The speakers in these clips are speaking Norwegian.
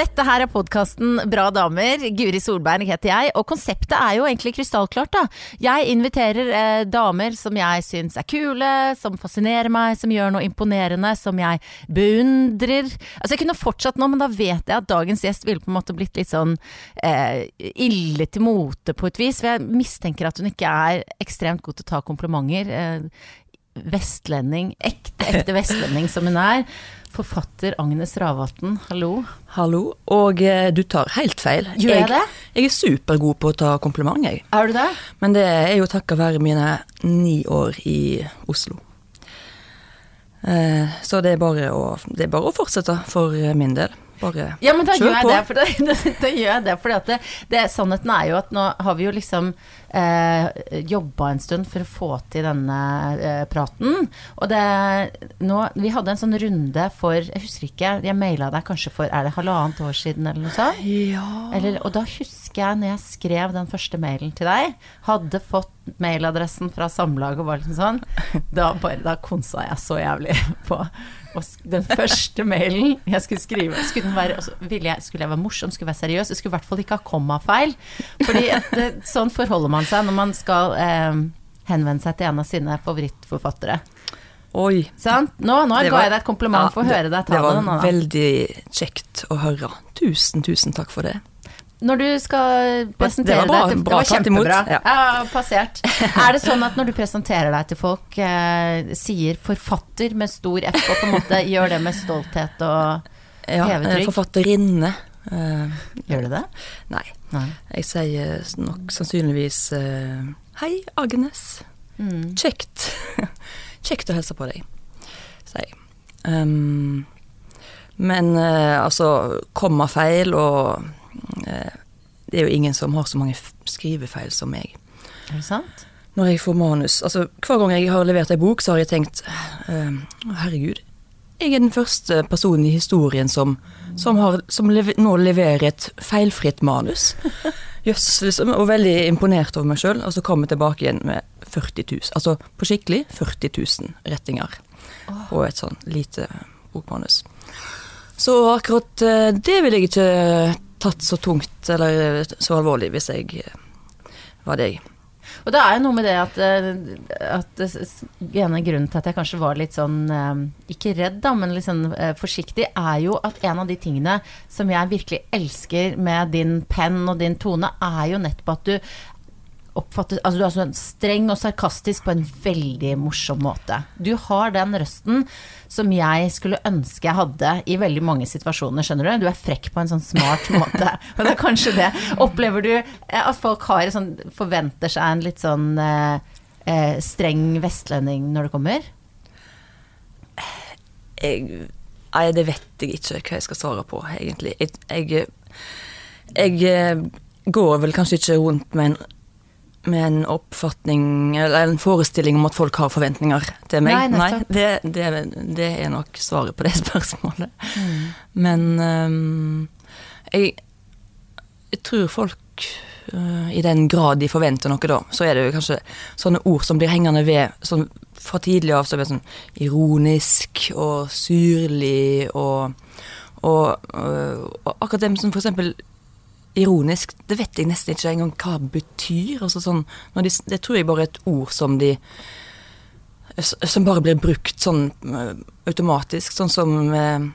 Dette her er podkasten Bra damer. Guri Solberg heter jeg, og konseptet er jo egentlig krystallklart, da. Jeg inviterer eh, damer som jeg syns er kule, som fascinerer meg, som gjør noe imponerende, som jeg beundrer. Altså jeg kunne fortsatt nå, men da vet jeg at dagens gjest ville på en måte blitt litt sånn eh, ille til mote på et vis. For jeg mistenker at hun ikke er ekstremt god til å ta komplimenter. Eh, vestlending, ekte, ekte vestlending som hun er. Forfatter Agnes Ravatn, hallo. Hallo, og eh, du tar helt feil. Gjør jeg det? Jeg er supergod på å ta kompliment, jeg. Er du det? Men det er jo takket være mine ni år i Oslo. Eh, så det er, bare å, det er bare å fortsette for min del. Bare Ja, men da gjør jeg på. det. For da, da, da gjør jeg det, for det, det, sannheten er jo at nå har vi jo liksom eh, jobba en stund for å få til denne eh, praten. Og det nå Vi hadde en sånn runde for Jeg husker ikke, jeg maila deg kanskje for Er det halvannet år siden, eller noe sånt? Ja. Eller, og da husker jeg når jeg skrev den første mailen til deg, hadde fått mailadressen fra Samlaget og var liksom sånn, da, bare, da konsa jeg så jævlig på. Og den første mailen jeg skulle skrive, skulle, være, ville jeg, skulle jeg være morsom, skulle være seriøs, jeg skulle i hvert fall ikke ha kommafeil. Fordi det, sånn forholder man seg når man skal eh, henvende seg til en av sine favorittforfattere. Oi. Sant? Nå, nå ga jeg deg et kompliment Ja, for å høre deg ta Det var det. da. veldig kjekt å høre. Tusen, tusen takk for det. Når du skal presentere Det var bra- deg til bra Det var kjempebra. ja. Ja. passert. Er det sånn at når du presenterer deg til folk, eh, sier forfatter med stor F, og på en måte gjør det med stolthet og Ja, Hevet eh, forfatterinne. Eh, Gjør du det? nei. Nei. Jeg sier nok sannsynligvis eh, Hei, Agnes. Mm. Kjekt. Kjekt å hilse på deg, sier jeg. Um, men uh, altså, kommafeil og Det er jo ingen som har så mange skrivefeil som meg. Er det sant? Når jeg får manus Altså, hver gang jeg har levert ei bok, så har jeg tenkt Herregud, jeg er den første personen i historien som, som, har, som lever, nå leverer et feilfritt manus. Jøss, liksom. Og veldig imponert over meg sjøl. Og så kom jeg tilbake igjen med 40 000. Altså på skikkelig 40 000 rettinger på et sånn lite bokmanus. Så akkurat eh, det ville jeg ikke tatt så tungt eller så alvorlig hvis jeg eh, var deg. Og det er jo noe med det at, eh, at en av grunnen til at jeg kanskje var litt sånn eh, Ikke redd, da, men litt sånn eh, forsiktig, er jo at en av de tingene som jeg virkelig elsker med din penn og din tone, er jo nettopp at du oppfatter Altså du er sånn streng og sarkastisk på en veldig morsom måte. Du har den røsten som jeg skulle ønske jeg hadde i veldig mange situasjoner, skjønner du? Du er frekk på en sånn smart måte. Og det er kanskje det. Opplever du eh, at folk har sånn, forventer seg en litt sånn eh, eh, streng vestlending når det kommer? jeg, Nei, det vet jeg ikke hva jeg skal svare på, egentlig. Jeg, jeg, jeg eh, går vel kanskje ikke rundt med en, med en oppfatning eller en forestilling om at folk har forventninger til meg. Nei, Nei det, det, det er nok svaret på det spørsmålet. Men um, jeg, jeg tror folk uh, I den grad de forventer noe, da, så er det jo kanskje sånne ord som blir hengende ved sånn, fra tidlig av, så er det sånn ironisk og syrlig og, Og, og, og akkurat det som for eksempel ironisk, det vet jeg nesten ikke engang hva det betyr. Altså sånn, når de, det tror jeg bare er et ord som de Som bare blir brukt sånn øh, automatisk, sånn som øh,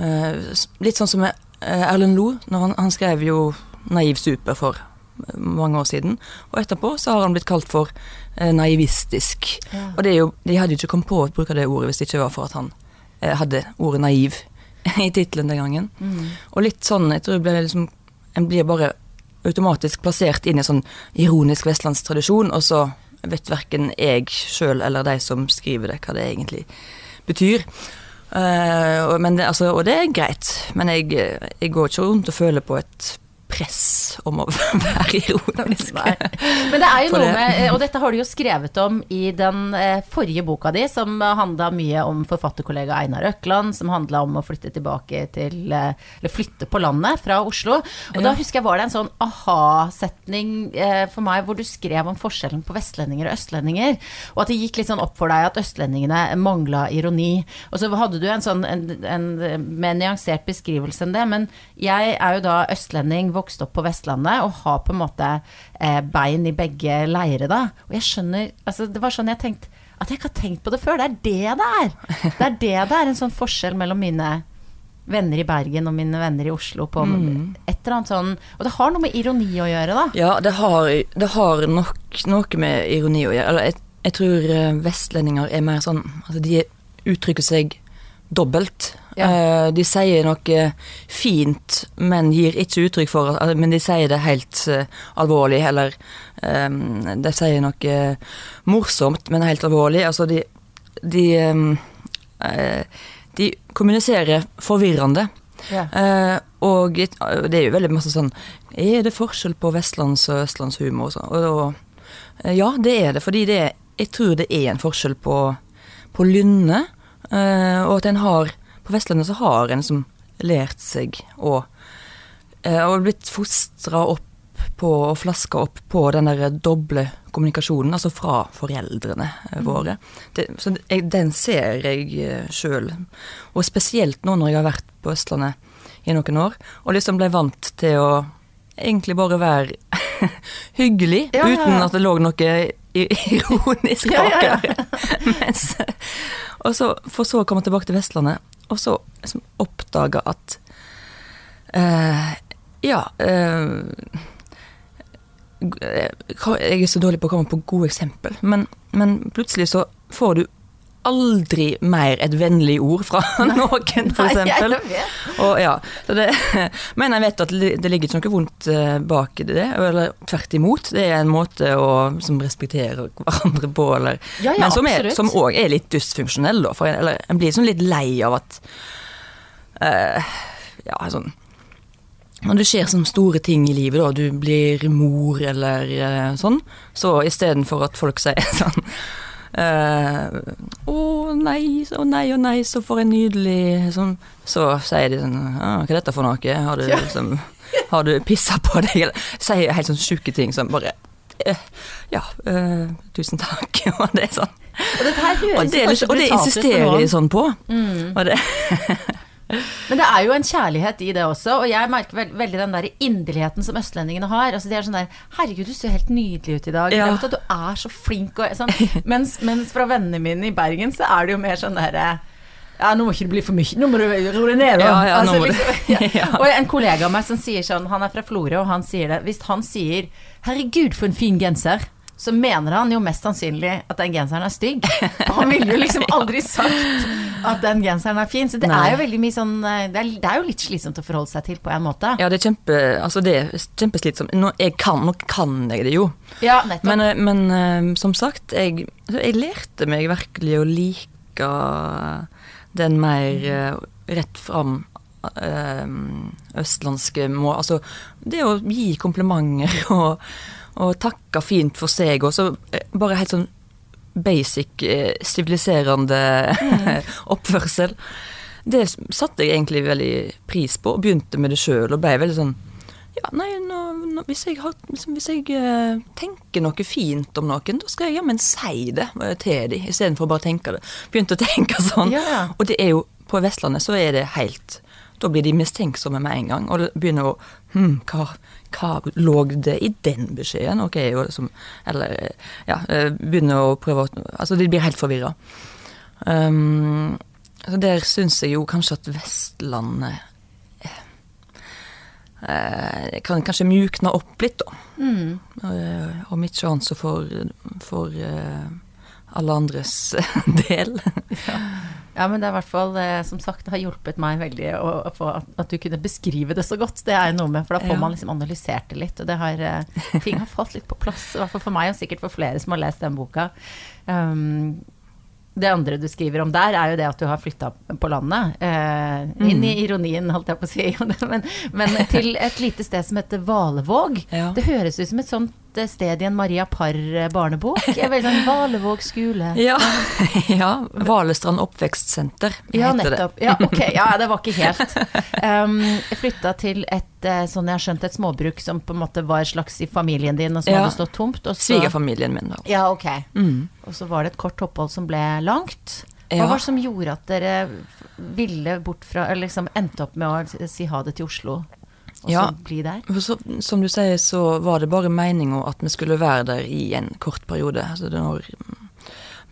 øh, Litt sånn som øh, Erlend Loe, når han, han skrev jo 'Naiv super' for mange år siden. Og etterpå så har han blitt kalt for eh, naivistisk. Ja. Og det jo, de hadde jo ikke kommet på å bruke det ordet hvis det ikke var for at han eh, hadde ordet naiv i tittelen den gangen. Og litt sånn, jeg tror det ble liksom En blir bare automatisk plassert inn i en sånn ironisk vestlandstradisjon, og så vet verken jeg sjøl eller de som skriver det, hva det egentlig betyr. Uh, men det, altså, og det er greit, men jeg, jeg går ikke rundt og føler på et press om å være ironisk. Nei. Men det er jo noe med Og dette har du jo skrevet om i den eh, forrige boka di, som handla mye om forfatterkollega Einar Økland, som handla om å flytte tilbake til eh, Eller flytte på landet fra Oslo. Og da husker jeg var det en sånn aha-setning eh, for meg, hvor du skrev om forskjellen på vestlendinger og østlendinger. Og at det gikk litt sånn opp for deg at østlendingene mangla ironi. Og så hadde du en sånn en, en mer nyansert beskrivelse enn det, men jeg er jo da østlending, vokst opp på Vestlandet og har på en måte eh, bein i begge leire da. Og jeg skjønner altså Det var sånn jeg tenkte at jeg ikke har tenkt på det før. Det er det det er. Det er det det er, en sånn forskjell mellom mine venner i Bergen og mine venner i Oslo på et eller annet sånn Og det har noe med ironi å gjøre, da. Ja, det har, det har nok noe med ironi å gjøre. Eller jeg, jeg tror eh, vestlendinger er mer sånn Altså, de uttrykker seg dobbelt. Ja. Eh, de sier noe fint, men gir ikke uttrykk for at Men de sier det helt eh, alvorlig, eller eh, de sier noe morsomt, men helt alvorlig. Altså, de De, eh, eh, de kommuniserer forvirrende. Ja. Eh, og det er jo veldig masse sånn Er det forskjell på vestlands- og østlandshumor? Og? Og, eh, ja, det er det. Fordi det, jeg tror det er en forskjell på, på lynne. eh, og at en har På Vestlandet så har en liksom lært seg å eh, Og blitt fostra opp på og flaska opp på den der doble kommunikasjonen, altså fra foreldrene eh, våre. Det, så den ser jeg uh, sjøl. Og spesielt nå når jeg har vært på Østlandet i noen år, og liksom ble vant til å egentlig bare være hyggelig, Ja, ja, ja. uten at det lå noe ironisk bak der. Og så, for så å komme tilbake til Vestlandet, og så liksom oppdaga at uh, Ja Uh, Jeg er så dårlig på å komme på gode eksempel, men, men plutselig så får du aldri mer et vennlig ord fra noen, eksempel. ja, det, men jeg vet at det ligger ikke noe vondt eh, bak det, eller tvert imot. Det er en måte å som respektere hverandre på, eller, Ja, ja, men som, er, også er litt dysfunksjonell, da. For en, eller en blir sånn litt lei av at uh, Ja, sånn Når det skjer sånne store ting i livet, da, du blir mor eller uh, sånn, så istedenfor at folk sier sånn eh, Å nei, å nei, å nei, så for en nydelig sånn, Så sier de sånn ah, Hva er dette for noe? Har du, liksom, har du pissa på deg? Eller sier helt sånn sjuke ting som bare eh, Ja, eh, tusen takk. og det er sånn. Og her Og det, liksom- og det insisterer de sånn på. Og det, Men det er jo en kjærlighet i det også, og jeg merker veld veldig den der inderligheten som østlendingene har. Altså de er sånn der 'Herregud, du ser helt nydelig ut i dag'. Ja. Du er så flink og sånn. Mens, mens fra vennene mine i Bergen så er det jo mer sånn derre ja, nå må ikke det bli for mye. Nå må du roe deg ned, da. Ja, ja, altså, liksom. Ja. Og en kollega av meg som sier sånn, han er fra Florø, og han sier det Hvis han sier 'herregud, for en fin genser', så mener han jo mest sannsynlig at den genseren er stygg. Han ville jo liksom aldri sagt at den genseren er fin. Så det Nei. er jo veldig mye sånn eh, det er, det er jo litt slitsomt å forholde seg til på en måte. ja, det er kjempe, altså det er kjempeslitsomt. Nå, kan, nå kan jeg det jo. Ja. Men, eh, men eh, som sagt, jeg, jeg lærte meg virkelig å like den mer rett fram østlandske må... Altså det å gi komplimenter og, og takka fint for seg, og så eh, bare helt sånn basic siviliserende mm. oppførsel. Det satte jeg egentlig veldig pris på, og begynte med det sjøl, og ble veldig sånn ja, nei, nå, nå, hvis jeg, har, liksom, hvis jeg eh, tenker noe fint om noen, da skal jeg jammen si det eh, til dem, istedenfor å bare tenke det. Begynte å tenke sånn. Ja, ja. Og det er jo, på Vestlandet så er det helt da blir de mistenksomme med en gang, og begynner å hm, hva, hva lå det i den beskjeden? Ok, liksom, Eller ja, eh, begynner å prøve å Altså, de blir helt forvirra. Um, så der syns jeg jo kanskje at Vestlandet eh, kan kanskje mjukne opp litt, da. Mm. Uh, om ikke annet så for, for uh, alle andres del. ja. Ja. men det er i hvert fall, eh, som sagt, det har hjulpet meg veldig å, å få at, at, du kunne beskrive det så godt. Det er noe med, for da får ja. man liksom analysert det litt. Og det har, eh, ting har falt litt på plass, i hvert fall for meg, og sikkert for flere som har lest den boka. Um, det andre du skriver om der, er jo det at du har flytta på landet. Eh, inn i mm. ironien, holdt jeg på å si. men, men, til et lite sted som heter Valevåg. Ja. Det høres ut som et sånt sted i en Maria Parr-barnebok. Sånn Valevåg skole. Ja. ja. Valestrand oppvekstsenter ja, heter nettopp. det. Ja, ok. Ja, det var ikke helt. Um, jeg flytta til et eh, sånn jeg har skjønt, et småbruk som på en måte var slags i familien din, og som ja. hadde stått tomt. Og så... Svigerfamilien min, da. Ja, ok. Mm. Og så var det et kort opphold som ble langt. Hva ja. var det som gjorde at dere ville bort fra Eller liksom endte opp med å si ha det til Oslo? Og ja, så bli der? Så, som du sier, så var det bare meninga at vi skulle være der i en kort periode. Altså når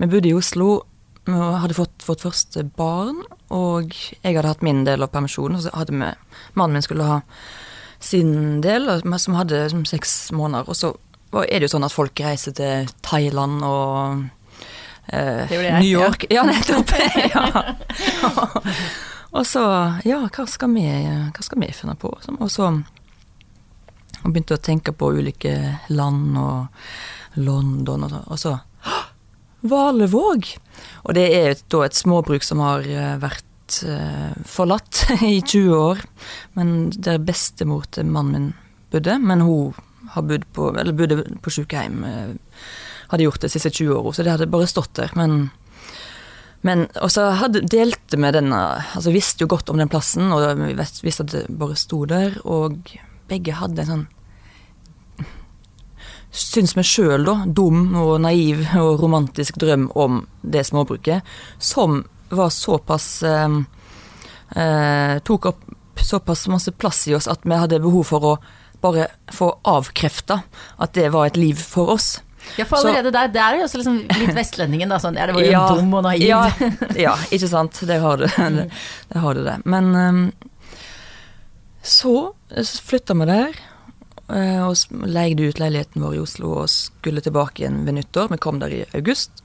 vi bodde i Oslo, vi hadde fått vårt første barn, og jeg hadde hatt min del av permisjonen. Og så hadde vi Mannen min skulle ha sin del, som hadde som seks måneder. Og så er det jo sånn at folk reiser til Thailand og eh, New York. Ja, ja nettopp. ja. Og så Ja, hva skal vi, hva skal vi finne på? Og så og begynte å tenke på ulike land og London og så. Og så Valevåg! Og det er da et småbruk som har eh, vært uh, forlatt i 20 år. Men der bestemor til mannen min bodde. Men hun har bodd på, eller bodde på sykehjem. Eh, hadde gjort det de siste 20 åra, så det hadde bare stått der. Men, men Og så delte vi denne Altså visste jo godt om den plassen, og vi visste at det bare sto der. Og begge hadde en sånn Syns vi sjøl, da, dum og naiv og romantisk drøm om det småbruket, som var såpass eh, eh, Tok opp såpass masse plass i oss at vi hadde behov for å bare få avkrefta at det var et liv for oss. Ja, for allerede så, der, det er jo også liksom litt vestlendingen, da. Sånn, ja, det var jo ja, dum og naiv. Ja, ja, ikke sant. Det har du det. det, har du det. Men um, så flytta vi der. Uh, og leide ut leiligheten vår i Oslo og skulle tilbake igjen ved nyttår. Vi kom der i august.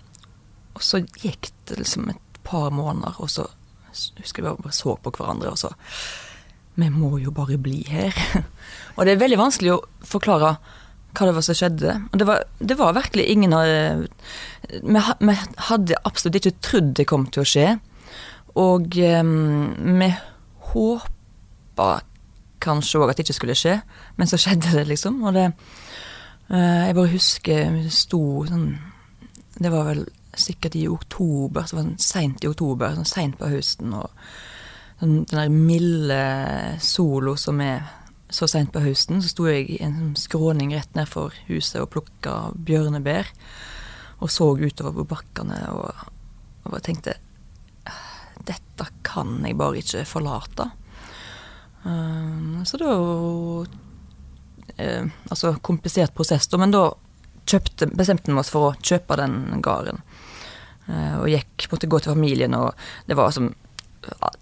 Og så gikk det liksom et par måneder, og så husker vi bare så på hverandre, og så Vi må jo bare bli her. Og det er veldig vanskelig å forklare hva det var som skjedde. Og det var, det var virkelig ingen av vi, vi, hadde absolutt ikke trodd det kom til å skje. Og um, vi håpa kanskje òg at det ikke skulle skje, men så skjedde det, liksom. Og det uh, Jeg bare husker vi sto sånn Det var vel sikkert i oktober, så var det seint i oktober, sånn seint på høsten. og den, den der milde solo som er så seint på høsten, så sto jeg i en sånn skråning rett nedfor huset og plukka bjørnebær. Og så utover på bakkene og, og bare tenkte Dette kan jeg bare ikke forlate. Um, så da uh, Altså komplisert prosess, da, men da kjøpte, bestemte vi oss for å kjøpe den gården. Uh, og gikk, måtte gå til familien, og det var som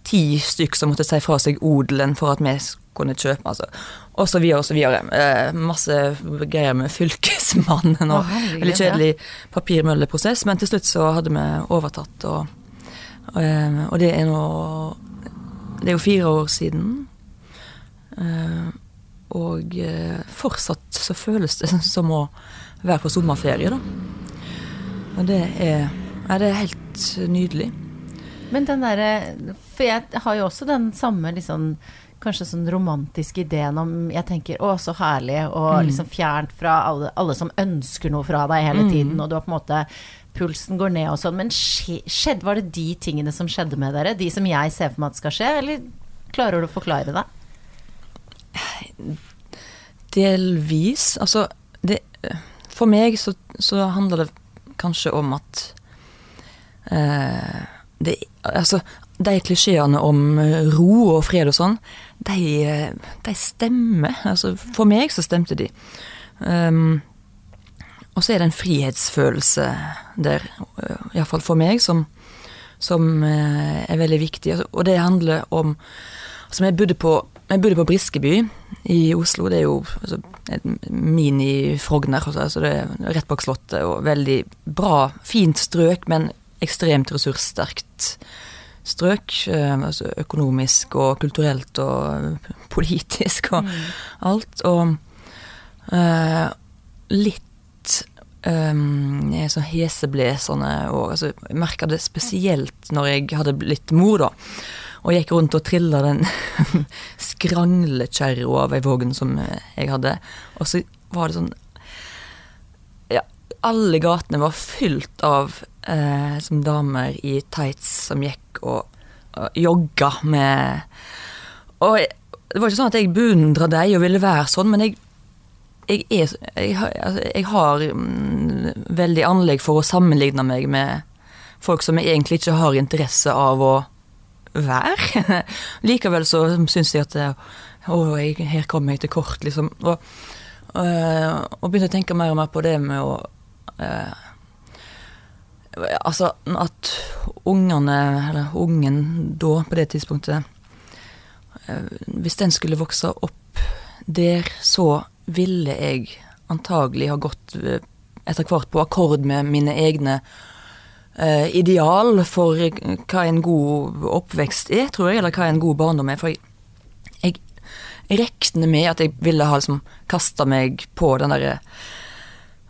ti stykk som måtte si fra seg odelen for at vi kunne kjøpe. Altså. Og så videre og så videre. Eh, masse greier med Fylkesmannen og veldig kjedelig papirmølleprosess. Men til slutt så hadde vi overtatt, og, og, eh, og det er nå Det er jo fire år siden. Eh, og eh, fortsatt så føles det som å være på sommerferie, da. Og det er, ja, det er helt nydelig. Men den derre For jeg har jo også den samme liksom kanskje sånn romantisk ideen om Jeg tenker å, så herlig, og mm. liksom fjernt fra alle, alle, som ønsker noe fra deg hele mm. tiden, og du har på en måte Pulsen går ned og sånn. Men skjedde, var det de tingene som skjedde med dere? De som jeg ser for meg at skal skje, eller klarer du å forklare det? Delvis. Altså, det For meg så, så handler det kanskje om at eh, det, altså, de klisjeene om ro og fred og sånn, de, de stemmer. Altså, for meg så stemte de. Um, og så er det en frihetsfølelse der, iallfall for meg, som, som er veldig viktig. Altså, og det handler om Altså, jeg bodde på, jeg bodde på Briskeby i Oslo. Det er jo altså, mini-Frogner. Altså, det er rett bak Slottet og veldig bra, fint strøk, men ekstremt ressurssterkt strøk. Eh, altså økonomisk og kulturelt og politisk og mm. alt. Og uh, litt um, jeg er så heseblesende og altså, Jeg merka det spesielt når jeg hadde blitt mor, da. Og gikk rundt og trilla den skranglekjerra av ei vogn som jeg hadde. Og så var det sånn alle gatene var fylt av eh, som damer i tights som gikk og, og jogga med Og jeg, det var ikke sånn at jeg beundra deg og ville være sånn, men jeg, jeg, er, altså, jeg har mm, veldig anlegg for å sammenligne meg med folk som jeg egentlig ikke har interesse av å være. Likevel så syns jeg at å, her kommer jeg til kort, liksom. Og, og, og begynte å tenke mer og mer på det med å Altså at ungene, eller ungen da, på det tidspunktet eh, Hvis den skulle vokse opp der, så ville jeg antagelig ha gått eh, etter hvert på akkord med mine egne eh, ideal for hva en god oppvekst er, tror jeg, eller hva en god barndom er. For jeg, jeg regner med at jeg ville ha liksom kasta meg på den derre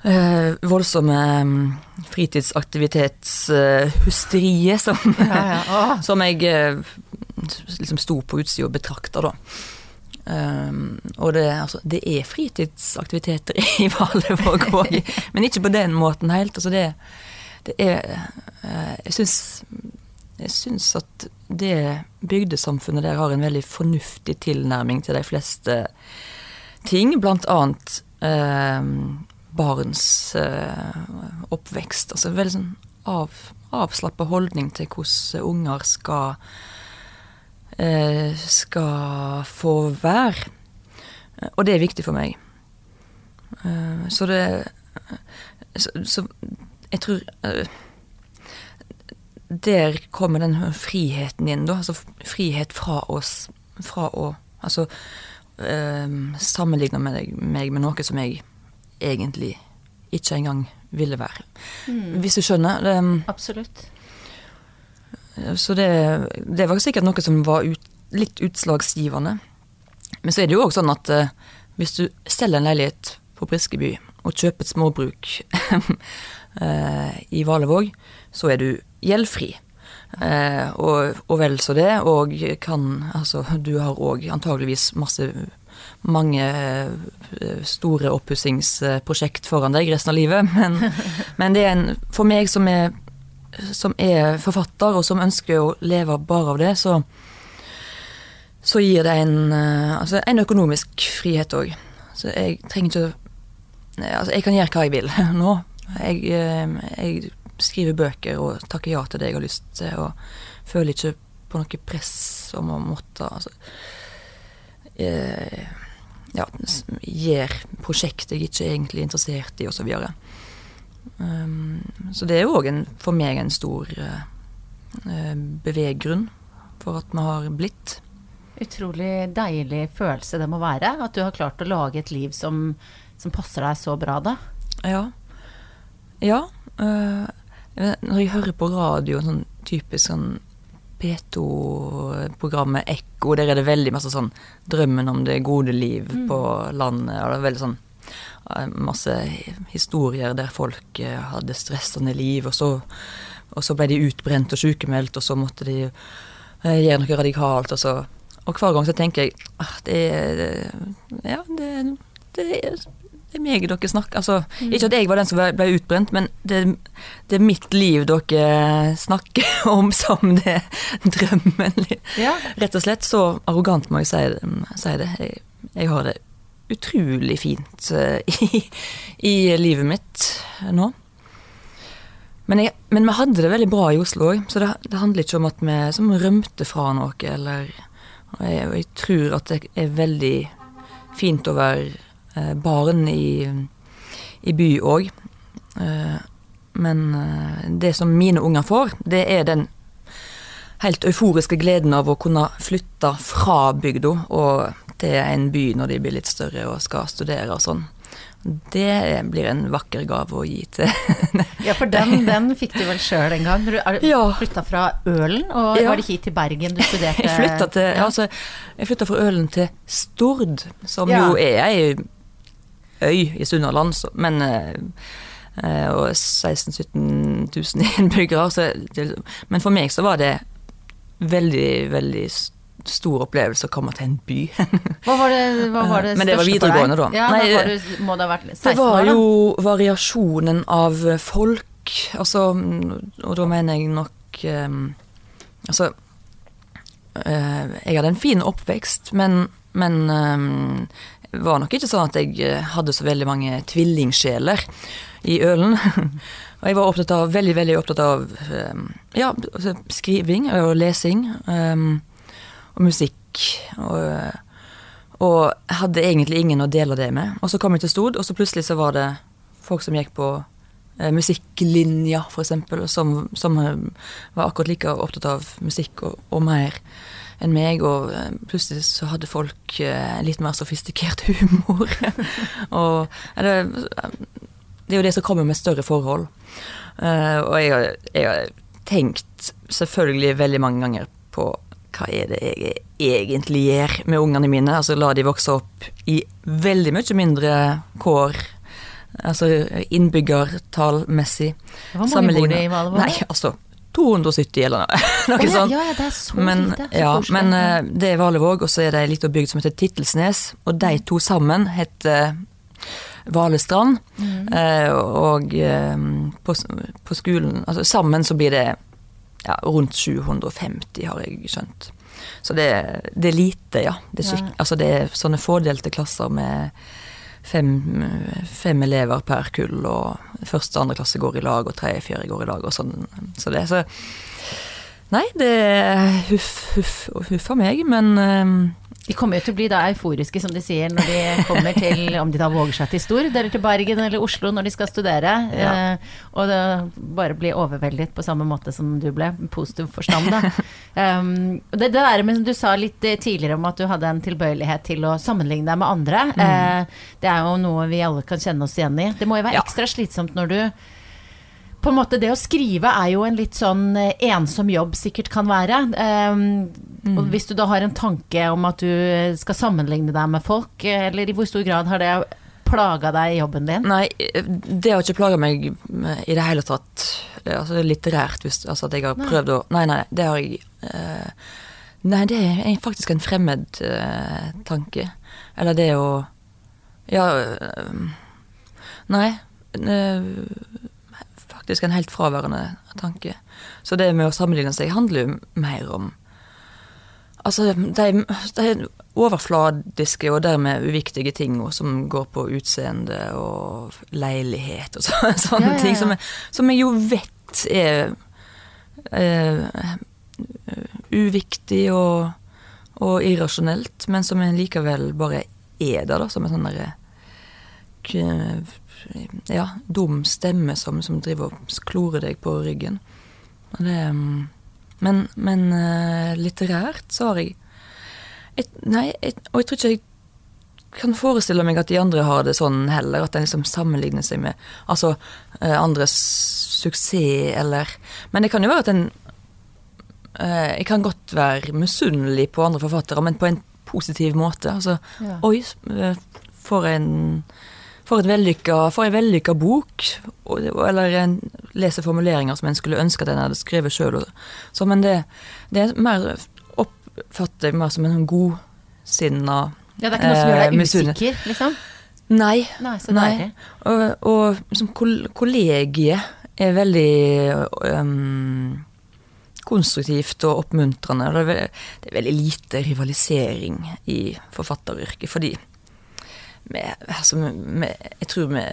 Uh, voldsomme um, fritidsaktivitetshysteriet uh, som, ja, ja. som jeg uh, liksom sto på utsida og betrakta, da. Um, og det, altså, det, er fritidsaktiviteter i Valevåg òg, men ikke på den måten helt. Altså det, det er Jeg syns jeg syns at det bygdesamfunnet der har en veldig fornuftig tilnærming til de fleste ting, blant annet barns uh, oppvekst. Altså veldig sånn av, avslappa holdning til hvordan unger skal uh, skal få være. Og det er viktig for meg. Uh, så det så, så, jeg tror Der kommer den friheten inn, da. Altså frihet fra oss fra å Altså sammenligne meg med noe som jeg egentlig ikke engang ville være. Mm. Hvis du skjønner? Det, Absolutt. Så det, det, var sikkert noe som var ut, litt utslagsgivende. Men så er det jo òg sånn at uh, hvis du selger en leilighet på Briskeby og kjøper et småbruk uh, i Valevåg, så er du gjeldfri. Uh, og, og, vel så det, og kan Altså, du har òg antageligvis masse mange eh, store oppussingsprosjekt foran deg resten av livet. Men, men det er en, for meg som er, som er, forfatter, og som ønsker å leve bare av det, så, så gir det en, eh, altså en økonomisk frihet òg. Så jeg trenger ikke Altså, jeg kan gjøre hva jeg vil nå. Jeg, eh, jeg skriver bøker og takker ja til det jeg har lyst til, og føler ikke på noe press om å måtte altså, eh, ja, gjør prosjekt jeg ikke er egentlig interessert i, osv. Så, um, så det er jo òg for meg en stor uh, beveggrunn for at vi har blitt. Utrolig deilig følelse det må være, at du har klart å lage et liv som, som passer deg så bra, da. Ja. Ja. Uh, når jeg hører på radio, sånn typisk sånn P2-programmet Ekko, der er det veldig masse sånn drømmen om det gode liv mm. på landet. og det er veldig sånn eh, Masse historier der folk eh, hadde stressende liv, og så, og så ble de utbrent og sykemeldt, og så måtte de eh, gjøre noe radikalt, og så Og hver gang så tenker jeg at det er Ja, det, det det er meg dere snakker Altså, mm. ikke at jeg var den som ble utbrent, men det, det, er mitt liv dere snakker om som det drømmen. Ja. Rett og slett. Så arrogant må jeg si, si det. Jeg, jeg, har det utrolig fint uh, i, i, livet mitt nå. Men, jeg, men vi hadde det veldig bra i Oslo òg, så det, det, handler ikke om at vi som rømte fra noe, eller Og jeg, og jeg tror at det er veldig fint å være eh, barn i, i by òg. Eh, men eh, det som mine unger får, det er den helt euforiske gleden av å kunne flytte fra bygda og til en by når de blir litt større og skal studere og sånn. Det blir en vakker gave å gi til Ja, for den, den fikk du vel sjøl en gang? Du ja. flytta fra Ølen, og ja. var det hit til Bergen du studerte? Jeg flytta, til, ja. altså, jeg flytta fra Ølen til Stord, som ja. jo er ei øy i Sunnhordland, men eh, og 16 000-17 000 innbyggere. men for meg så var det veldig, veldig stor opplevelse å komme til en by. hva var det, hva var det Men det var videregående, da. Ja, Nei, var du, må det ha vært 16 år, da? Det var jo variasjonen av folk, altså Og da mener jeg nok um, Altså uh, Jeg hadde en fin oppvekst, men, men um, det var nok ikke sånn at jeg eh, hadde så veldig mange tvillingsjeler i Ølen. Og jeg var opptatt av, veldig veldig opptatt av um, ja, altså, skriving og lesing. Um, og musikk. Og, og hadde egentlig ingen å dele det med. Og så kom jeg til Stod, og så plutselig så var det folk som gikk på eh, musikklinja, f.eks., som, som var akkurat like opptatt av musikk og, og mer enn meg, og eh, plutselig så hadde folk eh, litt mer sofistikert humor. og det, det, er jo det som kommer med større forhold. Uh, og jeg, jeg har tenkt selvfølgelig veldig mange ganger på hva er det jeg egentlig gjør med ungene mine? Altså la de vokse opp i veldig mye mindre kår. Altså innbyggertallmessig. Hvor mange bor det i Valevåg? Nei, altså 270 eller noe, oh, sånt. Ja, ja, det er så men, lite. Så ja, men uh, det er Valevåg, og så er det ei lita bygd som heter Tittelsnes. Og de to sammen heter Valestrand. Mm. Uh, og uh, på, på, skolen Altså sammen så blir det ja, rundt 750, har jeg skjønt. Så det, det er lite, ja. Det er, skik, altså det er sånne fordelte klasser med fem, fem, elever per kull, og første og andre klasse går i lag, og tredje og fjerde går i lag, og sånn. Så det så Nei, det er huff, huff huff av meg, men um, de kommer jo til å bli da euforiske, som de sier, når de kommer til Om de da våger seg til Stord, eller til Bergen eller Oslo når de skal studere. Ja. Eh, og det, bare bli overveldet på samme måte som du ble, positiv forstand, da. um, det, det der men du sa litt tidligere om at du hadde en tilbøyelighet til å sammenligne deg med andre. Mm. Eh, det er jo noe vi alle kan kjenne oss igjen i. Det må jo være ja. ekstra slitsomt når du på en måte Det å skrive er jo en litt sånn eh, ensom jobb sikkert kan være. Um, mm. Og hvis du da har en tanke om at du skal sammenligne deg med folk, eller i hvor stor grad har det plaga deg i jobben din? Nei, det har ikke plaga meg i det hele tatt. Altså litterært, hvis altså at jeg har prøvd å Nei, nei, det har jeg uh, Nei, det er faktisk en fremmed uh, tanke. Eller det å Ja uh, Nei faktisk en helt fraværende tanke. Så det med å sammenligne seg handler jo mer om Altså, de, de overfladiske og dermed uviktige tingene som går på utseende og leilighet og så, sånne ja, ja, ja. ting, som, som, jeg jo vet er er uviktig og, og, irrasjonelt, men som likevel bare er der, da, som en sånn derre ja, dum stemme som, som driver og klorer deg på ryggen. Det, mm, men, men uh, litterært så har jeg et, Nei, et, og jeg tror ikke jeg kan forestille meg at de andre har det sånn heller. At en liksom sammenligner seg med altså, uh, andres suksess, eller Men det kan jo være at en Jeg kan godt være misunnelig på andre forfattere, men på en positiv måte. Altså, ja. oi, for en for, for en vellykka bok, eller en leser formuleringer som en skulle ønske at en hadde skrevet sjøl. Men det, det, er mer oppfatter jeg mer som en sånn godsinna Ja, det er ikke noe som gjør deg eh, usikker, liksom? Nei. Nei, nei. Og, og som kollegiet er veldig um, konstruktivt og oppmuntrende. Det er, veldig, det er veldig lite rivalisering i forfatteryrket, fordi med, altså, vi, jeg tror vi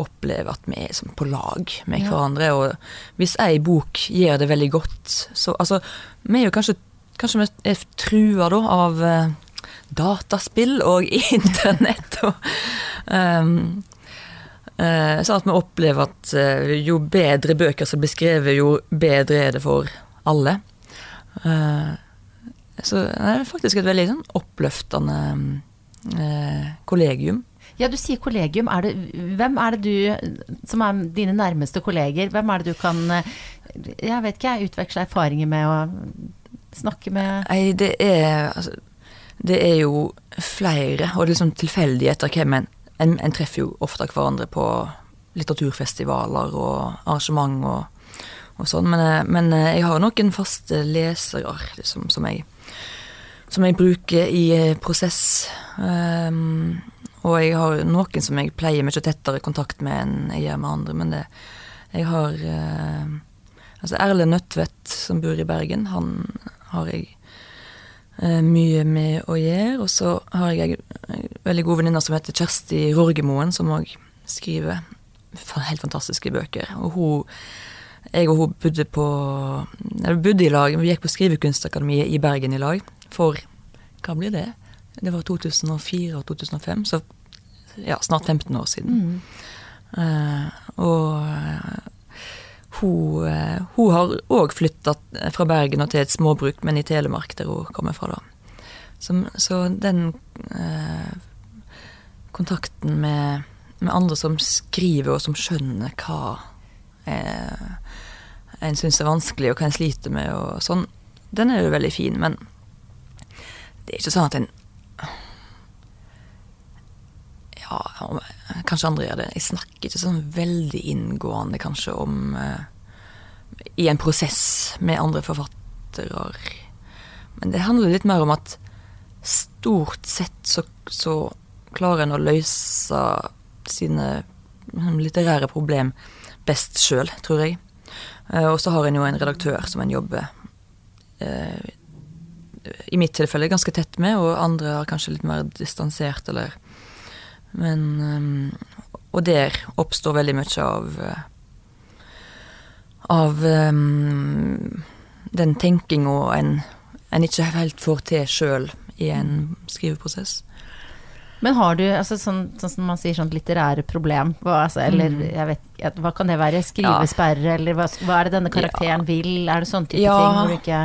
opplever at vi er på lag med Ja. hverandre. Og hvis ei bok gjør det veldig godt, så altså Vi er jo kanskje, kanskje vi er trua da av uh, dataspill og internett og um, uh, Sånn at vi opplever at uh, jo bedre bøker som blir skrevet, jo bedre er det for alle. Så det er faktisk et veldig sånn oppløftende kollegium. Ja, du sier kollegium. Er det, hvem er det du, som er dine nærmeste kolleger, hvem er det du kan eh, jeg vet ikke, jeg, utveksle erfaringer med og snakke med? Nei, det er altså, Det er jo flere, og det er liksom tilfeldigheter hvem en en, en treffer jo ofte hverandre på litteraturfestivaler og arrangement og, og sånn, men, eh, men eh, jeg har noen faste lesere liksom, som jeg som jeg bruker i eh, prosess. Um, og jeg har noen som jeg pleier mye tettere kontakt med enn jeg gjør med andre, men det Jeg har uh, Altså Erle Nødtvedt, som bor i Bergen, han har jeg uh, mye med å gjøre. Og så har jeg ei veldig god venninne som heter Kjersti Rorgemoen, som òg skriver helt fantastiske bøker. Og hun Jeg og hun bodde på Eller bodde i lag, vi gikk på Skrivekunstakademiet i Bergen i lag for Hva blir det? Det var 2004 og 2005, så ja, snart 15 år siden. Eh, og eh, hun, eh, hun har òg flytta fra Bergen og til et småbruk, men i Telemark, der hun kommer fra. da. Så, så den uh, kontakten med, med andre som skriver, og som skjønner hva uh, en syns er vanskelig, og hva en sliter med, og sånn, den er jo veldig fin. Men det er ikke sånn at en Ja, kanskje andre gjør det. Jeg snakker ikke sånn veldig inngående kanskje om eh, I en prosess med andre forfattere. Men det handler litt mer om at stort sett så, så klarer en å løse sine mm, litterære problem best sjøl, tror jeg. Eh, Og så har en jo en redaktør som en jobber eh, i mitt tilfelle ganske tett med, og andre har kanskje litt mer distansert, eller Men um, Og der oppstår veldig mye av eh, Av um, den tenkinga en, en ikke helt får til sjøl i en skriveprosess. Men har du, altså sånn, sånn som man sier, sånt litterære problem, hva, altså, eller jeg vet, hva kan det være? Skrivesperre, eller hva, hva er det denne karakteren vil? Er det sånne type Ja. ting hvor du ikke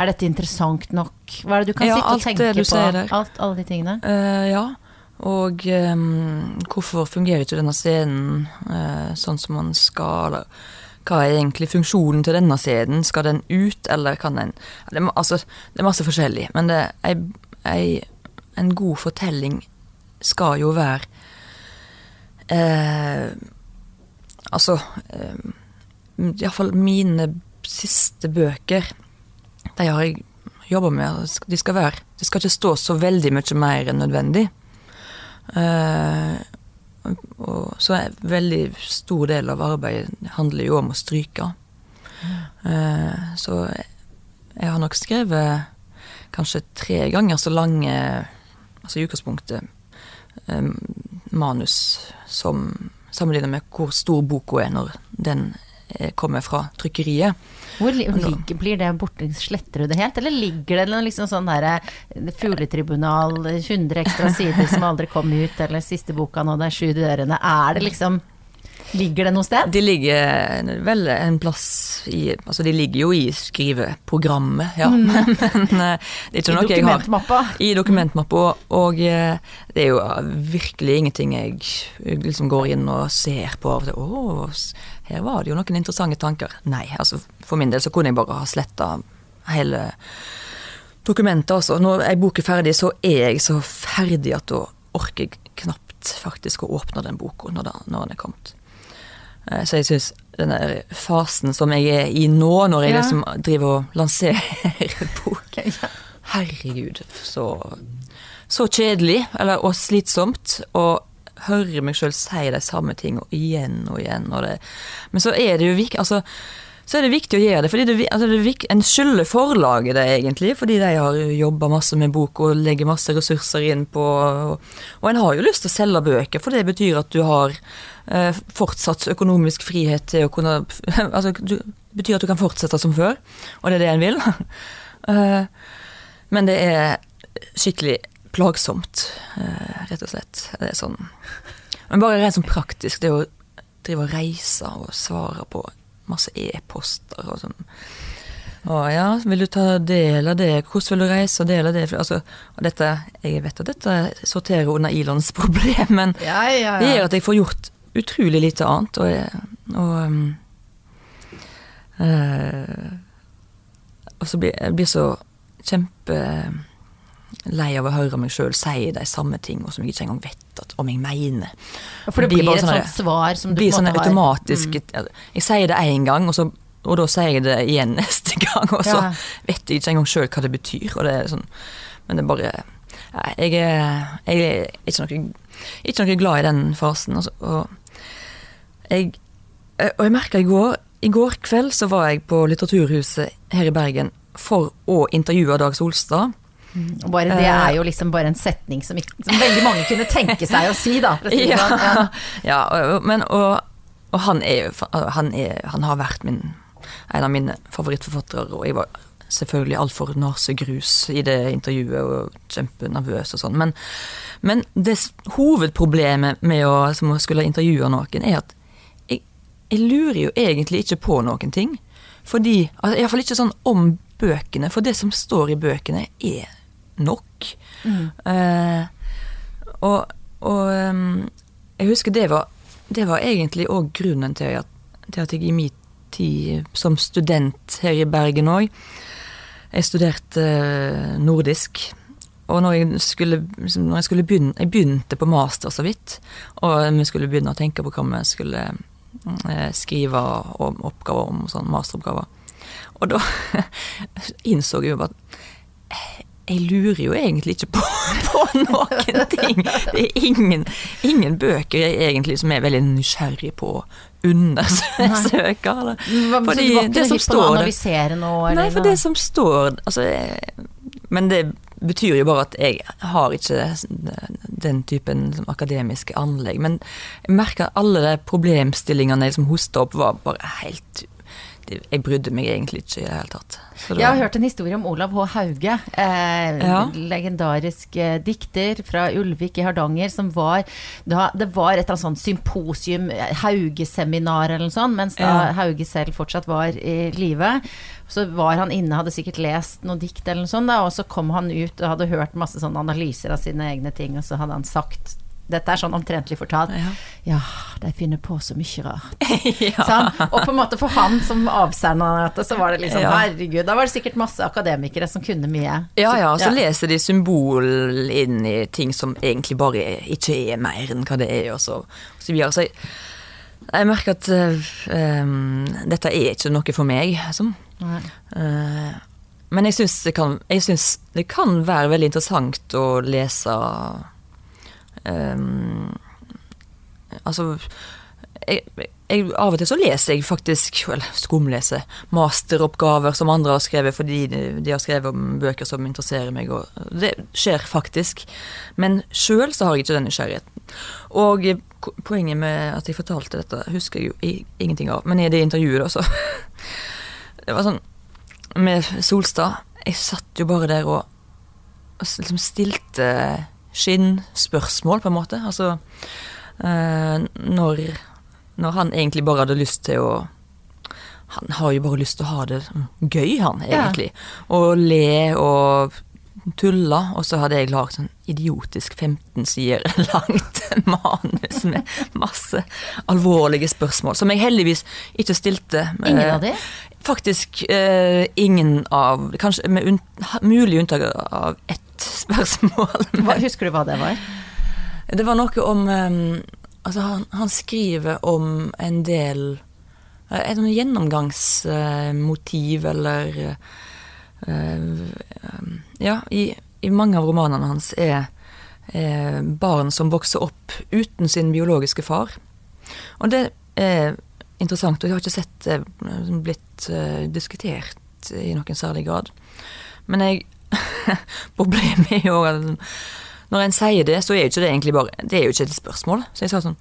Er dette interessant nok? Hva er det du kan Ja, sitte og tenke på? der. Alt, alle de tingene? Uh, ja. Og um, hvorfor fungerer ikke denne scenen uh, sånn som man skal? Eller, hva er egentlig funksjonen til denne scenen? Skal den ut, eller kan den det altså, det er masse forskjellig, men det, ei, ei, en god fortelling skal jo være uh, Altså eh, Iallfall mine siste bøker, de har jeg jobba med. De skal være Det skal ikke stå så veldig mye mer enn nødvendig. Uh, og så en veldig stor del av arbeidet handler jo om å stryke. Uh, så jeg har nok skrevet kanskje tre ganger så lange, altså i utgangspunktet, um, manus som sammenlignet med hvor stor boka er når den kommer fra trykkeriet. Hvor ligger, blir det borte? Sletter du det helt, eller ligger det noe liksom sånn der fugletribunal, 100 ekstra sider som aldri kom ut, eller siste boka nå, det er sju dørene. Er det liksom Ligger det noe sted? De ligger vel en plass i Altså, de ligger jo i skriveprogrammet, ja. Men eh, det er ikke I noe jeg har? I dokumentmappa. Og eh, det er jo virkelig ingenting jeg liksom går inn og ser på av og til. Å, her var det jo noen interessante tanker. Nei, altså for min del så kunne jeg bare ha sletta hele dokumentet, altså. Når ei bok er ferdig, så er jeg så ferdig at da orker jeg knapt faktisk å åpne den boka når, når den er kommet. Eh, Så jeg syns den der fasen som jeg er i nå, når jeg Ja. liksom driver og lanserer bok Herregud, så, så kjedelig, eller, og slitsomt, og høre meg sjøl si de samme tingene igjen og igjen. Og men så er det jo viktig altså, så er det viktig å gjøre det. fordi det, altså det er vik- En skylder forlaget det, egentlig, fordi de har jobba masse med bok og legger masse ressurser inn på Og en har jo lyst til å selge bøker, for det betyr at du har eh, fortsatt økonomisk frihet til å kunne Altså det betyr at du kan fortsette som før, og det er det en vil. Eh, men det er skikkelig plagsomt, eh, rett og slett. Det er sånn Men bare rent sånn praktisk, det å drive og reise og svare på masse e-poster og sånn. Å ja, vil du ta del av det, hvordan vil du reise del av det? Altså, og dette, jeg vet at dette sorterer under Ilons problem, men Ja, ja, det gjør at jeg får gjort utrolig lite annet, og, og eh, Og så blir jeg blir så kjempelei av å høre meg sjøl si de samme ting, og som jeg ikke engang vet at, om jeg mener. For det blir blir et sånne, sånt svar som du blir på en måte har- automatisk Mm. Jeg sier det én gang, og, så, og da sier jeg det igjen neste gang, og så Ja. vet jeg ikke engang sjøl hva det betyr. Det sånn, men det er bare Nei, jeg jeg er ikke, noe, ikke noe glad i den fasen. Altså, og jeg, og jeg merka i går I går kveld så var jeg på Litteraturhuset her i Bergen for å intervjue Dag Solstad. Og bare det er jo liksom bare en setning som, ikke, som veldig mange kunne tenke seg å si, da. Si sånn. Ja. ja, og- men, og, og han er jo han, er, han har vært min, en av mine favorittforfattere, og jeg var selvfølgelig altfor nasegrus i det intervjuet og kjempenervøs og sånn. Men, men det hovedproblemet med å, som å skulle intervjue noen, er at jeg, jeg lurer jo egentlig ikke på noen ting. Fordi, altså, Iallfall ikke sånn om bøkene, for det som står i bøkene, er nok. Eh, og og jeg husker det var, det var egentlig òg grunnen til at, til at jeg i min tid som student her i Bergen òg Jeg studerte eh, nordisk. Og når jeg skulle, liksom, når jeg skulle begynne Jeg begynte på master så vidt, og vi skulle begynne å tenke på hva vi skulle eh, skrive om oppgaver om, sånn masteroppgaver. Og da innså jeg jo at jeg lurer jo egentlig ikke på, på noen ting. Det er ingen, ingen bøker jeg egentlig som er veldig nysgjerrig på å undersøke. Hva- så Fordi ikke det som å står der- analysere noe? Nei, for det som står altså, Men det betyr jo bare at jeg har ikke den typen liksom, akademiske anlegg. Men jeg merker at alle de problemstillingene jeg liksom hosta opp, var bare helt Jeg brydde meg egentlig ikke i det hele tatt. Så det Jeg har var- hørt en historie om Olav H. Hauge, eh, Ja. legendarisk eh, dikter fra Ulvik i Hardanger, som var da, Det var et eller annet sånt symposium, Haugeseminar eller noe sånt, mens da Ja. Hauge selv fortsatt var i live. Så var han inne, hadde sikkert lest noe dikt eller noe sånt, da, og så kom han ut og hadde hørt masse sånne analyser av sine egne ting, og så hadde han sagt dette er sånn omtrentlig fortalt. Ja. Ja, de finner på så mye rart. ja. Sånn. Og på en måte for han som avsender av dette, så var det liksom Ja. herregud, da var det sikkert masse akademikere som kunne mye. Ja, ja, så ja. leser de symbol inn i ting som egentlig bare er, ikke er mer enn hva det er, og så, og så videre. Så jeg, jeg merker at um, dette er ikke noe for meg, liksom. Men jeg syns det, det kan være veldig interessant å lese um, Altså jeg, jeg, Av og til så leser jeg faktisk, eller skumleser, masteroppgaver som andre har skrevet fordi de, de har skrevet om bøker som interesserer meg, og det skjer faktisk. Men sjøl så har jeg ikke den nysgjerrigheten. Og poenget med at jeg fortalte dette, husker jeg jo ingenting av, men i det intervjuet, da, så Det var sånn med Solstad Jeg satt jo bare der og, og liksom stilte skinnspørsmål, på en måte. Altså eh, når, når han egentlig bare hadde lyst til å Han har jo bare lyst til å ha det gøy, han, Ja. egentlig. Og le og tulle. Og så hadde jeg lagd sånn idiotisk 15 sider langt manus med masse alvorlige spørsmål, som jeg heldigvis ikke stilte. Ingen Eh, av de? Faktisk eh, ingen av Kanskje med un mulig unntak av ett spørsmål. Hva, husker du hva det var? Det var noe om eh, Altså, han, han skriver om en del eh, Et sånn gjennomgangsmotiv, eller eh, Ja, i, i mange av romanene hans er er barn som vokser opp uten sin biologiske far. Og det er interessant, og jeg har ikke sett det blitt diskutert i noen særlig grad. Men jeg Problemet er jo at når en sier det, så er jo ikke det egentlig bare Det er jo ikke et spørsmål. Så jeg sa sånn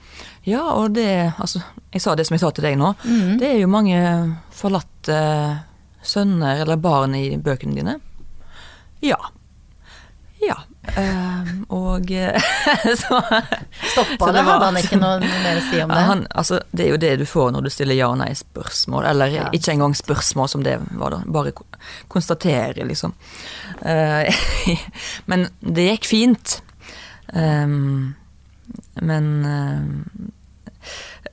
Ja, og det Altså, jeg sa det som jeg sa til deg nå. Mm. Det er jo mange forlatte sønner eller barn i bøkene dine. Ja. Ja. Um, og så Stoppa det? Hadde han ikke noe mer å si om det? Han, altså, det er jo det du får når du stiller ja- og nei-spørsmål. Eller ja. ikke engang spørsmål som det var, da. Bare konstatere, liksom. Uh, men det gikk fint. Um, men uh,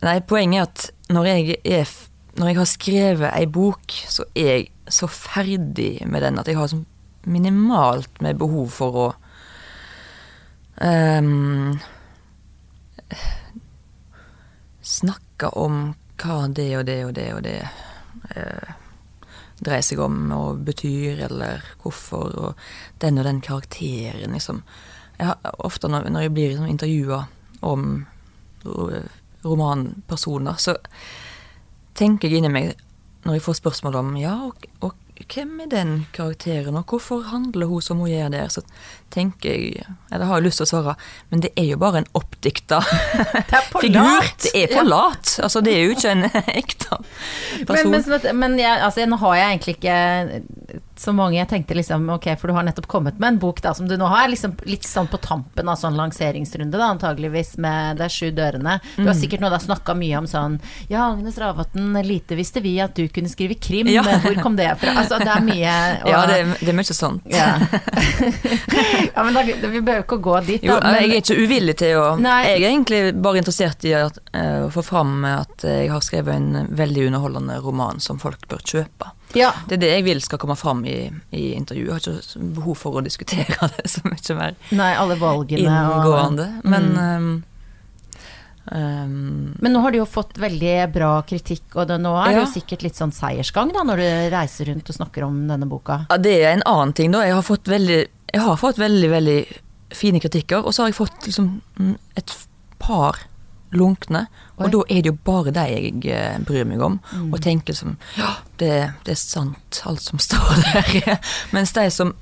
Nei, poenget er at når jeg, er, når jeg har skrevet ei bok, så er jeg så ferdig med den at jeg har sånn minimalt med behov for å um, snakke om hva det og det og det og det uh, dreier seg om og betyr, eller hvorfor, og den og den karakteren, liksom. Jeg har, ofte når, når jeg blir liksom, intervjua om romanpersoner, så tenker jeg inni meg, når jeg får spørsmål om ja, og, og hvem er den karakteren, og hvorfor handler hun som hun gjør der? Så tenker jeg Eller har jeg lyst til å svare, men det er jo bare en oppdikta figur. Det er på lat. Ja. Altså, det er jo ikke en ekte person. Men, men, men jeg, altså, nå har jeg egentlig ikke så mange jeg tenkte liksom Ok, for du har nettopp kommet med en bok da som du nå har liksom litt sånn på tampen av sånn lanseringsrunde, da, antageligvis med er sju dørene. Du har mm. sikkert nå da snakka mye om sånn Ja, Agnes Ravatn, lite visste vi at du kunne skrive krim, ja. hvor kom det fra? Altså, det er mye og, Ja, det er, det er, mye sånt. Ja, ja men da, vi behøver ikke å gå dit, da. Jo, men, jeg er ikke uvillig til å nei. Jeg er egentlig bare interessert i uh, å få fram at jeg har skrevet en veldig underholdende roman som folk bør kjøpe. Ja. Det er det jeg vil skal komme fram i, i intervjuet. Jeg har ikke behov for å diskutere det så mye mer Nei, alle valgene inngående. Og, men um, um, Men nå har du jo fått veldig bra kritikk, og det, nå er det jo sikkert litt sånn seiersgang da, når du reiser rundt og snakker om denne boka? Ja, det er en annen ting, da. Jeg har fått veldig, jeg har fått veldig, veldig fine kritikker, og så har jeg fått liksom et par lunkne. Og da er det jo bare de jeg eh, bryr meg om, mm. og tenker som Ja, det, det, er sant, alt som står der. Mens de som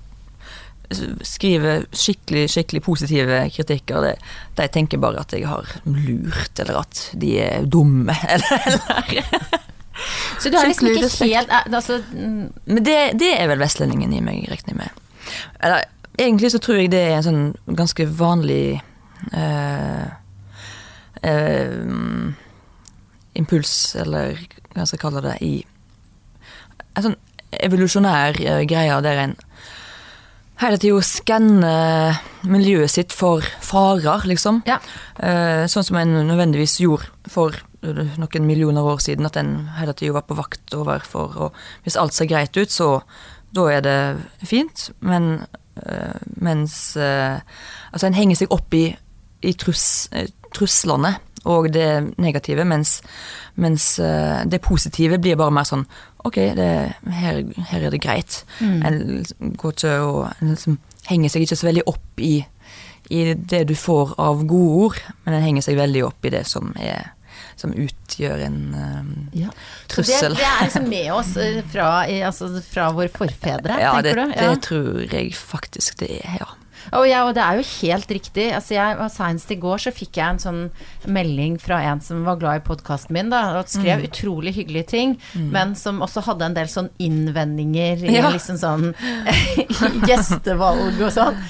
skriver skikkelig skikkelig positive kritikker, det, de tenker bare at jeg har lurt, eller at de er dumme, eller, eller. Så du har liksom ikke helt eh, altså, mm. Men det, det, er vel vestlendingen i meg, regner jeg med. Eller egentlig så tror jeg det er en sånn ganske vanlig eh, eh, impuls, eller hva skal jeg kalle det, i en sånn evolusjonær eh, greie der en hele tida skanner miljøet sitt for farer, liksom. Ja. Eh, sånn som en nødvendigvis gjorde for noen millioner år siden, at en hele tida var på vakt overfor Og hvis alt ser greit ut, så da er det fint, men uh, mens Altså, en henger seg opp i, i trus, truslene og det negative, mens, mens uh, det positive blir bare mer sånn Ok, det, her, her, er det greit. Mm. En går ikke og liksom, henger seg ikke så veldig opp i, i det du får av gode ord, men en henger seg veldig opp i det som er som utgjør en um, ja. trussel. Det, det, er liksom med oss eh, fra, altså fra våre forfedre, ja, tenker det, du? Ja, det tror jeg faktisk det er, ja. Og, ja, og det er jo helt riktig. Altså jeg, Senest i går så fikk jeg en sånn melding fra en som var glad i podkasten min, da, og skrev mm. utrolig hyggelige ting, mm. men som også hadde en del sånn innvendinger i ja. liksom sånn gjestevalg og sånn.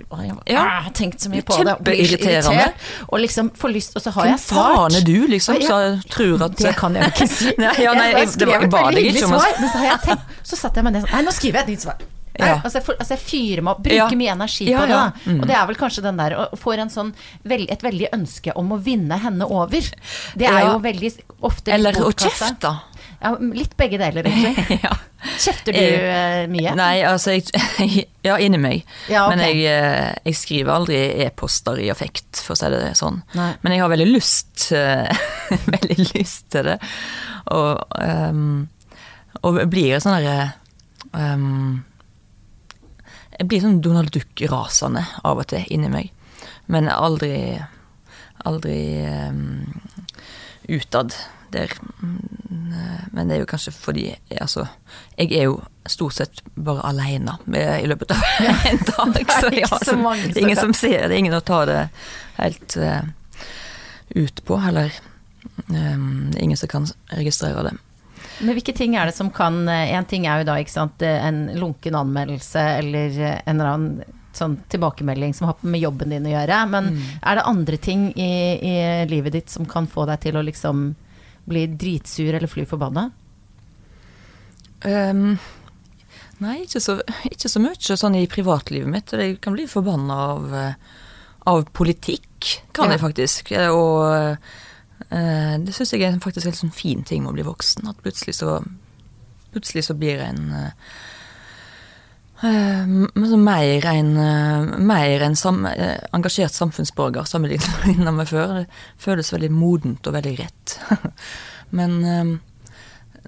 Jeg har tenkt så mye på det. Kjempeirriterende. Og liksom får lyst, og så har Hvem jeg svart. Hvem faen er du, liksom, som tror at Det kan jeg ikke si. ja, nei, jeg, det var, jeg ba deg ikke. Svar, men så jeg Så satte jeg meg ned sånn Nei, nå skriver jeg et nytt svar. Ja. Altså, for, altså, jeg fyrer meg opp, bruker mye energi på det. Mm. Og det er vel kanskje den der Og får en sånn, et veldig ønske om å vinne henne over. Det er jo veldig ofte Eller å kjefte. Ja, litt begge deler, egentlig. ja. Kjefter du uh, mye? Nei, altså jeg, Ja, inni meg. Ja, okay. Men jeg, eh, jeg, skriver aldri e-poster i affekt, for å si det sånn. Nei. Men jeg har veldig lyst Veldig lyst til det. Og, um, og blir sånn derre um, jeg blir sånn Donald Duck-rasende av og til inni meg. Men aldri Aldri um, utad der. Men det er jo kanskje fordi altså, jeg er jo stort sett bare aleine i løpet av en dag. Det er Så ikke ja, så mange det er ingen som som ser det, ingen å ta det helt uh, ut på, eller um, det er ingen som kan registrere det. Men hvilke ting er det som kan En ting er jo da sant, en lunken anmeldelse eller en eller annen sånn tilbakemelding som har med jobben din å gjøre. Men er det andre ting i, i livet ditt som kan få deg til å liksom bli dritsur eller fly forbanna? Um, nei, ikke så, ikke så mye sånn i privatlivet mitt. Jeg kan bli forbanna av, eh, av politikk, kan Ja. jeg faktisk. Eh, Og eh, det syns jeg er faktisk en sånn fin ting med å bli voksen. At plutselig så, plutselig så blir en uh, eh, mer en, eh, mer en sam, eh, engasjert samfunnsborger sammenlignet med før. Det føles veldig modent og veldig rett. Men eh,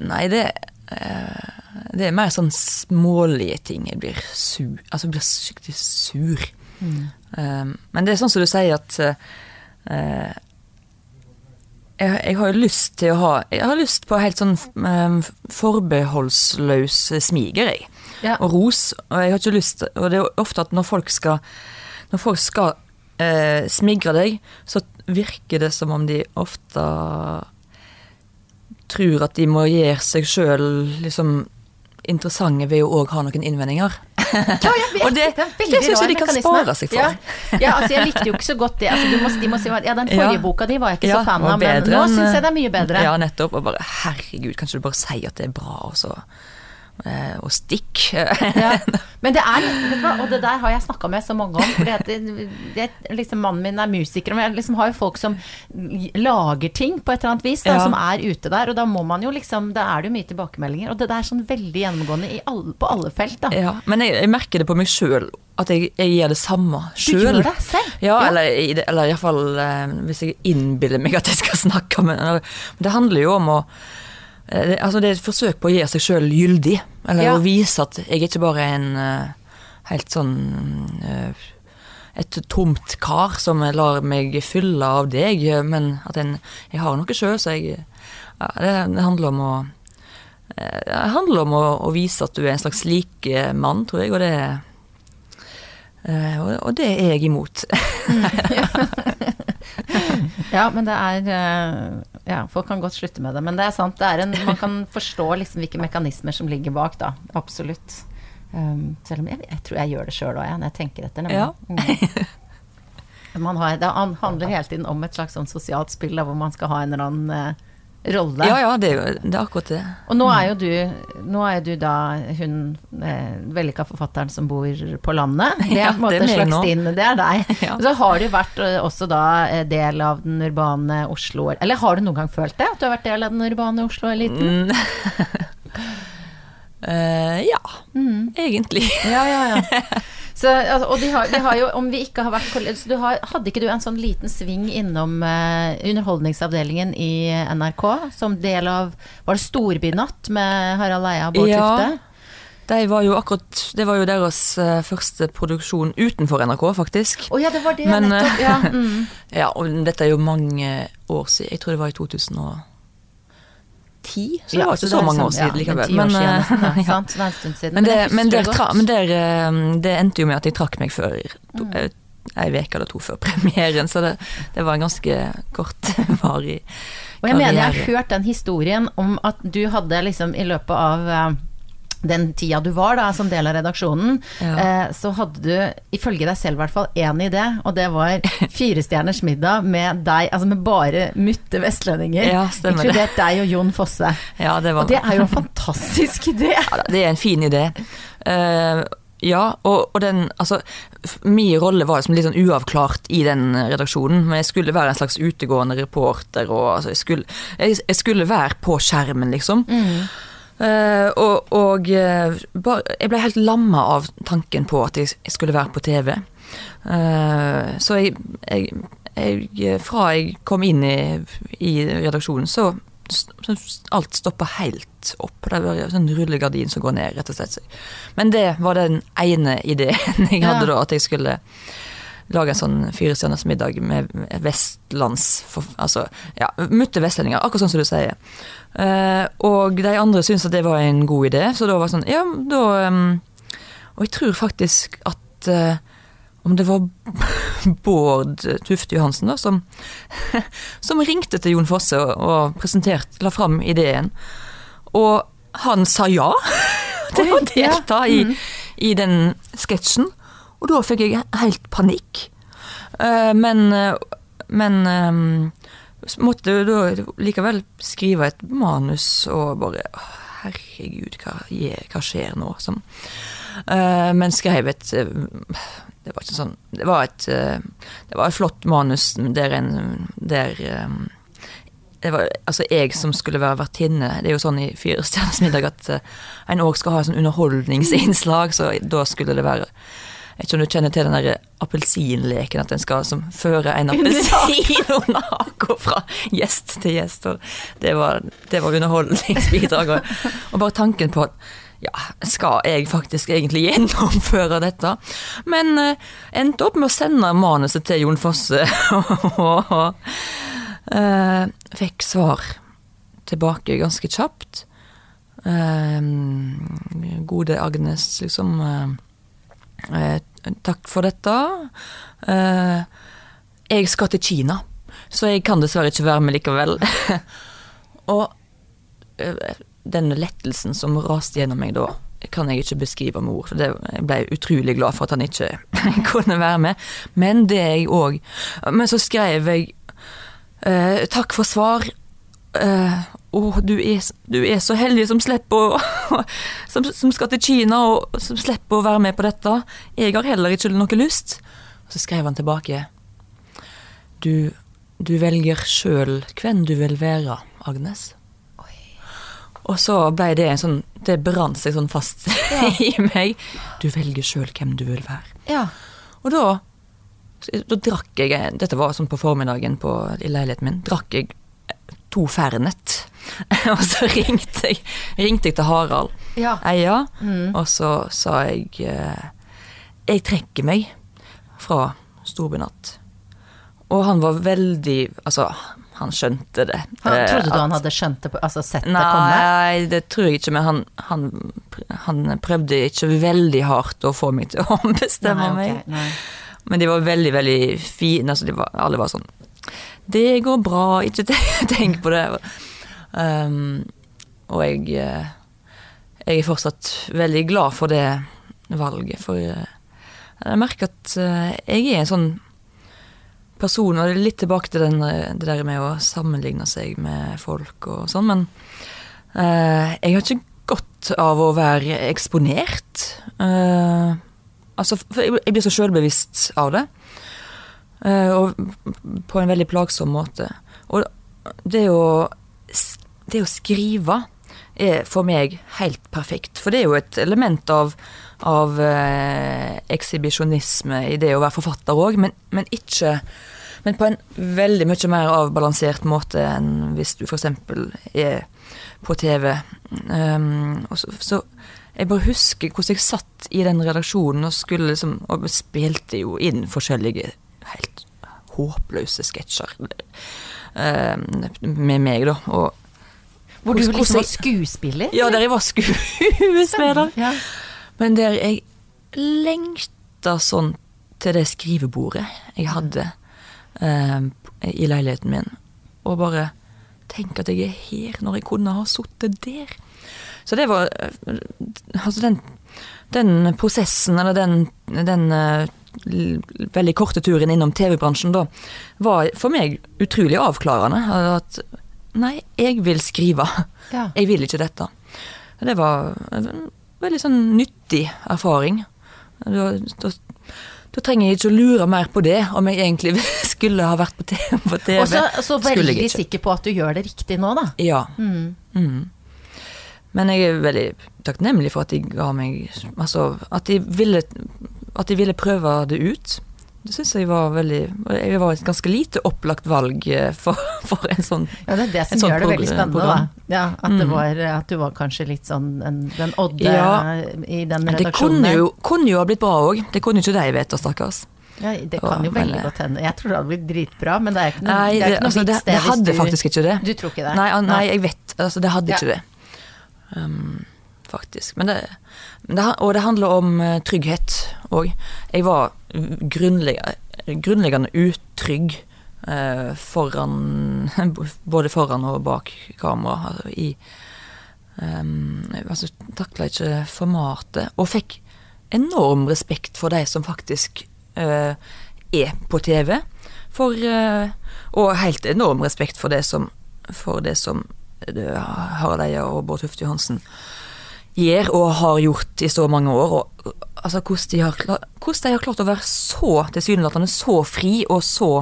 nei, det eh, Det er mer sånn smålige ting. Jeg blir sur. Altså, jeg blir skikkelig sur. Eh, men det er sånn som du sier at eh, jeg, jeg har jo lyst til å ha Jeg har lyst på helt sånn um, forbeholdsløs smiger, jeg. Ja. Og ros. Og jeg har ikke lyst Og det er jo ofte at når folk skal Når folk skal uh, smigre deg, så virker det som om de ofte tror at de må gjøre seg sjøl liksom interessante ved å òg ha noen innvendinger. Ja, jeg. Og det- det, det synes jeg de kan spare seg for. Ja, ja altså jeg likte jo ikke så godt det. Altså, du må, de må si, ja, den forrige Ja. boka di var jeg ikke så fan av, men nå syns jeg det er mye bedre. Ja, nettopp. Og bare herregud, kanskje du bare sier at det er bra, og så eh, Og stikk. Ja. Men det er, du og det der har jeg snakka med så mange om. Fordi liksom, mannen min er musiker, men jeg liksom har jo folk som lager ting på et eller annet vis, da, Ja. som er ute der. Og da må man jo liksom Da er det jo mye tilbakemeldinger. Og det der er sånn veldig gjennomgående i alle, på alle felt, da. Ja, men jeg, jeg merker det på meg sjøl, at jeg, jeg gjør det samme Du sjøl. gjør det selv? Ja, eller, i det- eller iallfall eh, hvis jeg innbiller meg at jeg skal snakke med eller, Men det handler jo om å eh, Altså, det er et forsøk på å gjøre seg sjøl gyldig. Eller Ja. å vise at jeg er ikke bare en uh, helt sånn uh, et tomt kar som lar meg fylle av deg, eh, men at en, jeg har noe sjøl, så jeg ja, det, det handler om å eh, Det handler om å, å vise at du er en slags likemann, tror jeg, og det eh, og, det er jeg imot. Ja, men det er eh, Ja, folk kan godt slutte med det. Men det er sant, det er en Man kan forstå liksom hvilke mekanismer som ligger bak, da. Absolutt. Um, selv om jeg, jeg tror jeg gjør det sjøl òg, når jeg tenker etter. nemlig. Ja. Mm. Man har, det handler hele tiden om et slags sånn sosialt spill da, hvor man skal ha en eller annen eh, rolle. Ja, ja, det er jo det er akkurat det. Og nå er jo du, nå er du da hun eh, vellykka forfatteren som bor på landet. Det er på en måte slags din, det er deg. Ja. Og så har du vært eh, også da eh, del av den urbane Oslo Eller har du noen gang følt det? At du har vært del av den urbane Oslo-eliten? Eh, ja, Mm. egentlig. Ja, ja, ja. Så, altså, og de har, de har jo, om vi ikke har vært så du har, Hadde ikke du en sånn liten sving innom uh, Underholdningsavdelingen i NRK, som del av Var det Storbynatt med Harald Eia og Bård Ja. Tufte? De var jo akkurat, det var jo deres eh, første produksjon utenfor NRK, faktisk. Å ja, det var det, Men, nettopp. Ja, mm. Ja, og dette er jo mange år siden. Jeg tror det var i 2010. Så det var ikke så, så mange år sånn, siden ja, likevel. ti ja. Men, men, det eh, det endte jo med at jeg trakk meg før to, Mm. eh, ei uke eller to før premieren, så det, det var en ganske kortvarig Og jeg mener jeg har hørt den historien om at du hadde liksom i løpet av eh, den tida du var da som del av redaksjonen, Ja. eh, så hadde du, ifølge deg selv i hvert fall, én idé, og det var firestjerners middag med deg, altså med bare mutte vestlendinger, Ja, inkludert deg og Jon Fosse. Ja, det var Og det er jo en fantastisk idé! Ja, det er en fin idé. Uh, ja, og, og den Altså, min rolle var liksom litt sånn uavklart i den redaksjonen, men jeg skulle være en slags utegående reporter, og altså, jeg skulle, jeg, jeg skulle være på skjermen, liksom. Eh, og og eh, jeg ble helt lamma av tanken på at jeg, skulle være på TV. Eh, så jeg, jeg, jeg Fra jeg kom inn i, i redaksjonen, så, så alt stoppa helt opp. Det var en sånn rullegardin som går ned, rett og slett. Men det var den ene ideen jeg hadde da, at jeg skulle lage en sånn firestjerners middag med vestlands Altså, ja, mutte vestlendinger, akkurat sånn som du sier. Eh, og de andre syntes at det var en god idé, så da var det sånn Ja, da um, Og jeg tror faktisk at uh, om det var Bård Tufte Johansen da, som, som ringte til Jon Fosse og, og presenterte, la fram ideen. Og han sa ja til å delta i, mm. i den sketsjen. Og da fikk jeg helt panikk. Uh, men, men måtte da likevel skrive et manus og bare Herregud, hva, hva skjer nå? Som, uh, men skrev et Det var ikke sånn Det var et, uh, det var et flott manus der en der um, det var altså jeg som skulle være vertinne. Det er jo sånn i Fire stjerners middag at en òg skal ha sånn underholdningsinnslag, så da skulle det være jeg vet ikke om du kjenner til den der appelsinleken, at en skal som, føre en appelsin under haka fra gjest til gjest. Det var, det var underholdningsbidraget. Og, og bare tanken på at ja, skal jeg faktisk egentlig gjennomføre dette? Men eh, endte opp med å sende manuset til Jon Fosse, og eh, fikk svar tilbake ganske kjapt. Eh, gode Agnes, liksom. Uh, Eh, takk for dette. Eh, jeg skal til Kina, så jeg kan dessverre ikke være med likevel. og eh, den lettelsen som raste gjennom meg da, kan jeg ikke beskrive med ord. Det, jeg ble utrolig glad for at han ikke kunne være med. Men det jeg òg Men så skrev jeg eh, takk for svar. Eh, oh, du er, du er, så heldig som slipper å som, som, skal til Kina og som slipper å være med på dette. Jeg har heller ikke noe lyst. Og så skrev han tilbake. Du, du velger sjøl hvem du vil være, Agnes. Oi. Og så ble det en sånn Det brant seg sånn fast ja. i meg. Du velger sjøl hvem du vil være. Ja. Og da da drakk jeg Dette var sånn på formiddagen på, i leiligheten min. Drakk jeg to Fernet. og så ringte jeg, ringte jeg til Harald ja. Eia, mm. og så sa jeg eh, Jeg trekker meg fra Storbynatt. Og han var veldig Altså, han skjønte det. Han, trodde du at, han hadde skjønt det, altså sett nei, det komme? Nei, det tror jeg ikke, men han, han, han, prøvde ikke veldig hardt å få meg til å ombestemme nei, okay, meg. Men de var veldig, veldig fine. Altså, var, alle var sånn det går bra, ikke tenk på det. Um, og jeg, eh, jeg er fortsatt veldig glad for det valget, for eh, jeg merker at eh, jeg er en sånn person, og det er litt tilbake til den, det der med å sammenligne seg med folk og sånn, men uh, jeg har ikke godt av å være eksponert. Uh, altså, jeg blir så sjølbevisst av det. Eh, og på en veldig plagsom måte. Og det å, det å skrive er for meg helt perfekt. For det er jo et element av, av eh, ekshibisjonisme i det å være forfatter òg, men, men, ikke Men på en veldig mye mer avbalansert måte enn hvis du f.eks. er på TV. Um, så, så, jeg bare husker hvordan jeg satt i den redaksjonen og skulle liksom Og spilte jo inn forskjellige helt håpløse sketsjer uh, med meg, da. Og hvor du liksom var skuespiller? Ja, der jeg var skuespiller. Ja. Men der jeg lengta sånn til det skrivebordet jeg hadde uh, i leiligheten min, og bare Tenk at jeg er her, når jeg kunne ha sittet der. Så det var uh, Altså, den, den prosessen, eller den, den veldig korte turen innom TV-bransjen da, var for meg utrolig avklarende. At nei, jeg vil skrive. Ja. Jeg vil ikke dette. Det var en veldig sånn nyttig erfaring. Da, da, da, trenger jeg ikke å lure mer på det, om jeg egentlig skulle ha vært på TV. På TV. Og så, så veldig sikker på at du gjør det riktig nå, da. Ja. Mm. Mm. Men jeg er veldig takknemlig for at de ga meg Altså, at de ville at de ville prøve det ut. Det syns jeg var veldig Jeg var et ganske lite opplagt valg eh, for, for en sånn Ja, det er det som gjør det veldig spennende, da. Ja, at, mm. var, at, du var kanskje litt sånn en, den odde ja, i den redaksjonen. Det kunne jo, kunne jo ha blitt bra òg. Det kunne ikke de vite, stakkars. Ja, det kan jo veldig godt hende. Jeg tror det hadde blitt dritbra, men det er ikke noe, Nei, det det, ikke noe altså, det, det hvis hadde du- faktisk ikke det. Du tror ikke det? Nei, nei jeg vet. Altså, det hadde ikke det. Um, faktisk. Men det, det, og det handler om eh, trygghet òg. Jeg var grunnleggende, utrygg eh, foran Både foran og bak kamera. Altså, i um, altså, Takla ikke formatet. Og fikk enorm respekt for de som faktisk eh, er på TV. For, eh, og helt enorm respekt for det som, for det som eh, Harald Eia og Bård Tufte Johansen gjør og har gjort i så mange år. Og, altså, hvordan, de har, hvordan de har klart å være så tilsynelatende så fri og så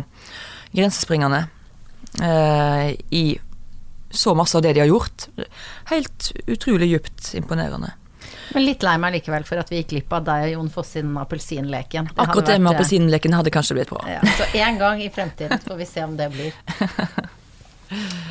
grensespringende eh, i så masse av det de har gjort. Helt utrolig djupt imponerende. Men litt lei meg likevel for at vi gikk glipp av deg og Jon Foss sin appelsinleken. Akkurat det med eh, appelsinleken hadde kanskje blitt bra. Ja, så en gang i fremtiden får vi se om det blir.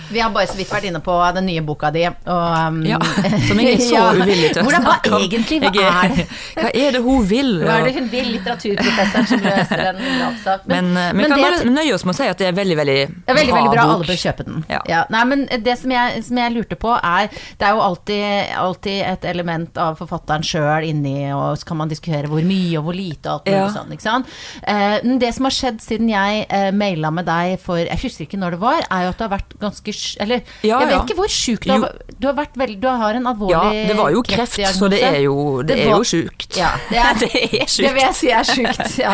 Vi har bare så vidt vært inne på den nye boka di, og um, Ja, som jeg er så Ja. uvillig til å snakke om. Egentlig, hva er det? Hva er det hun vil? Hva er det hun vil, litteraturprofessoren som løser en drapssak? Men, men, vi kan bare nøye oss med å si at det er veldig, veldig Ja, veldig, veldig bra. Alle bør kjøpe den. Ja. Nei, men det som jeg, som jeg lurte på, er Det er jo alltid, alltid et element av forfatteren sjøl inni, og så kan man diskutere hvor mye og hvor lite og alt mulig Ja. sånn, ikke sant. Eh, men det som har skjedd siden jeg uh, maila med deg for Jeg husker ikke når det var, er jo at det har vært ganske sj- Eller Ja, jeg vet ja. ikke hvor sjuk du har Jo. Du har vært veld, Du har en alvorlig kreftdiagnose. Ja, det var jo kreft, så det er jo, det Det er var- jo sjukt. Ja, det er, det er Det vil jeg si er sjukt, ja.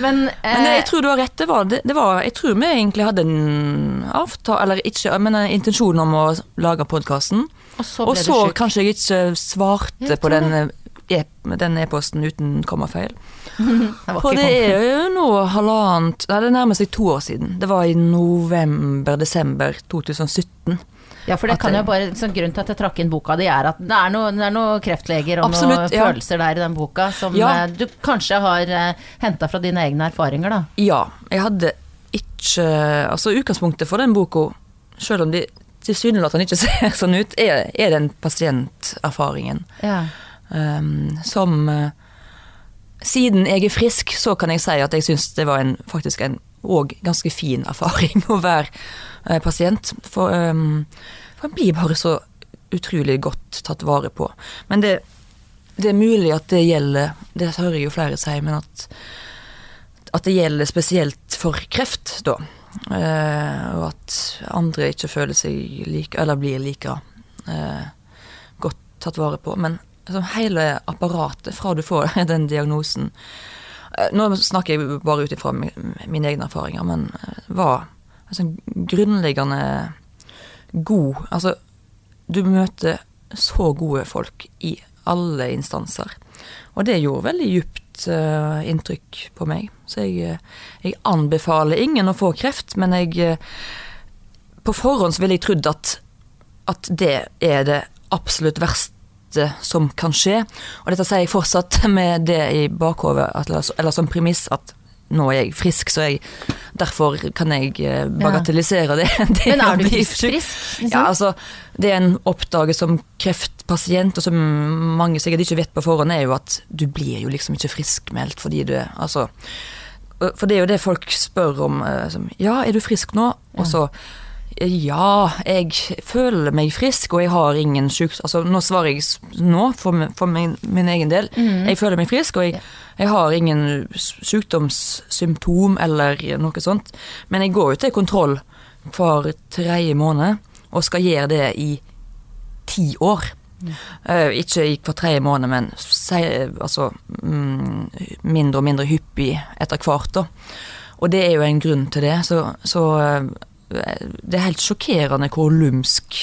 Men, eh, Men jeg tror du har rett. Det var, det, var, jeg tror vi egentlig hadde en avtale, eller ikke, men en intensjon om å lage podkasten. Og så Og ble så du sjuk. kanskje jeg ikke svarte Jeg på den e- den e-posten uten kommafeil. For det er jo nå halvannet Nei, det nærmer seg to år siden. Det var i november-desember 2017. Ja, for det kan jo bare sånn, Grunnen til at jeg trakk inn boka di, er at det er noe, er noe kreftleger og Absolutt, noen ja. følelser der i den boka som Ja. eh, du kanskje har uh, henta fra dine egne erfaringer, da. Ja, jeg hadde ikke Altså, utgangspunktet for den boka, selv om de tilsynelatende ikke ser sånn ut, er, er den pasienterfaringen. Ja. Um, som uh, Siden jeg er frisk, så kan jeg si at jeg syns det var en, faktisk en og ganske fin erfaring å være uh, pasient. For, um, for en blir bare så utrolig godt tatt vare på. Men det, det er mulig at det gjelder Det hører jeg jo flere si, men at, at det gjelder spesielt for kreft, da. Uh, og at andre ikke føler seg like, eller blir like uh, godt tatt vare på. Men altså, hele apparatet fra du får den diagnosen eh, Nå snakker jeg bare ut ifra mine egne erfaringer, men eh, var altså, grunnleggende god Altså, du møter så gode folk i alle instanser. Og det gjorde veldig djupt uh, inntrykk på meg. Så jeg, jeg anbefaler ingen å få kreft, men jeg På forhånd ville jeg trodd at, at det er det absolutt verste som kan skje. Og dette sier jeg fortsatt med det i bakhodet, eller, som premiss at nå er jeg frisk, så jeg, derfor kan jeg eh, bagatellisere det. det Men er du frisk? liksom? Ja, altså, det en oppdager som kreftpasient, og som mange sikkert ikke vet på forhånd, er jo at du blir jo liksom ikke friskmeldt fordi du Altså For det er jo det folk spør om. eh, Som, ja, er du frisk nå? Og så ja, jeg føler meg frisk, og jeg har ingen sjuk... Altså, nå svarer jeg nå for, for min, min egen del. Jeg føler meg frisk, og jeg, jeg har ingen sykdomssymptom eller noe sånt. Men jeg går jo til kontroll hver tredje måned, og skal gjøre det i ti år. Eh, ikke i hver tredje måned, men se, altså, mm, mindre og mindre hyppig etter hvert. Da. Og det er jo en grunn til det. Så, så eh, det er helt sjokkerende hvor lumsk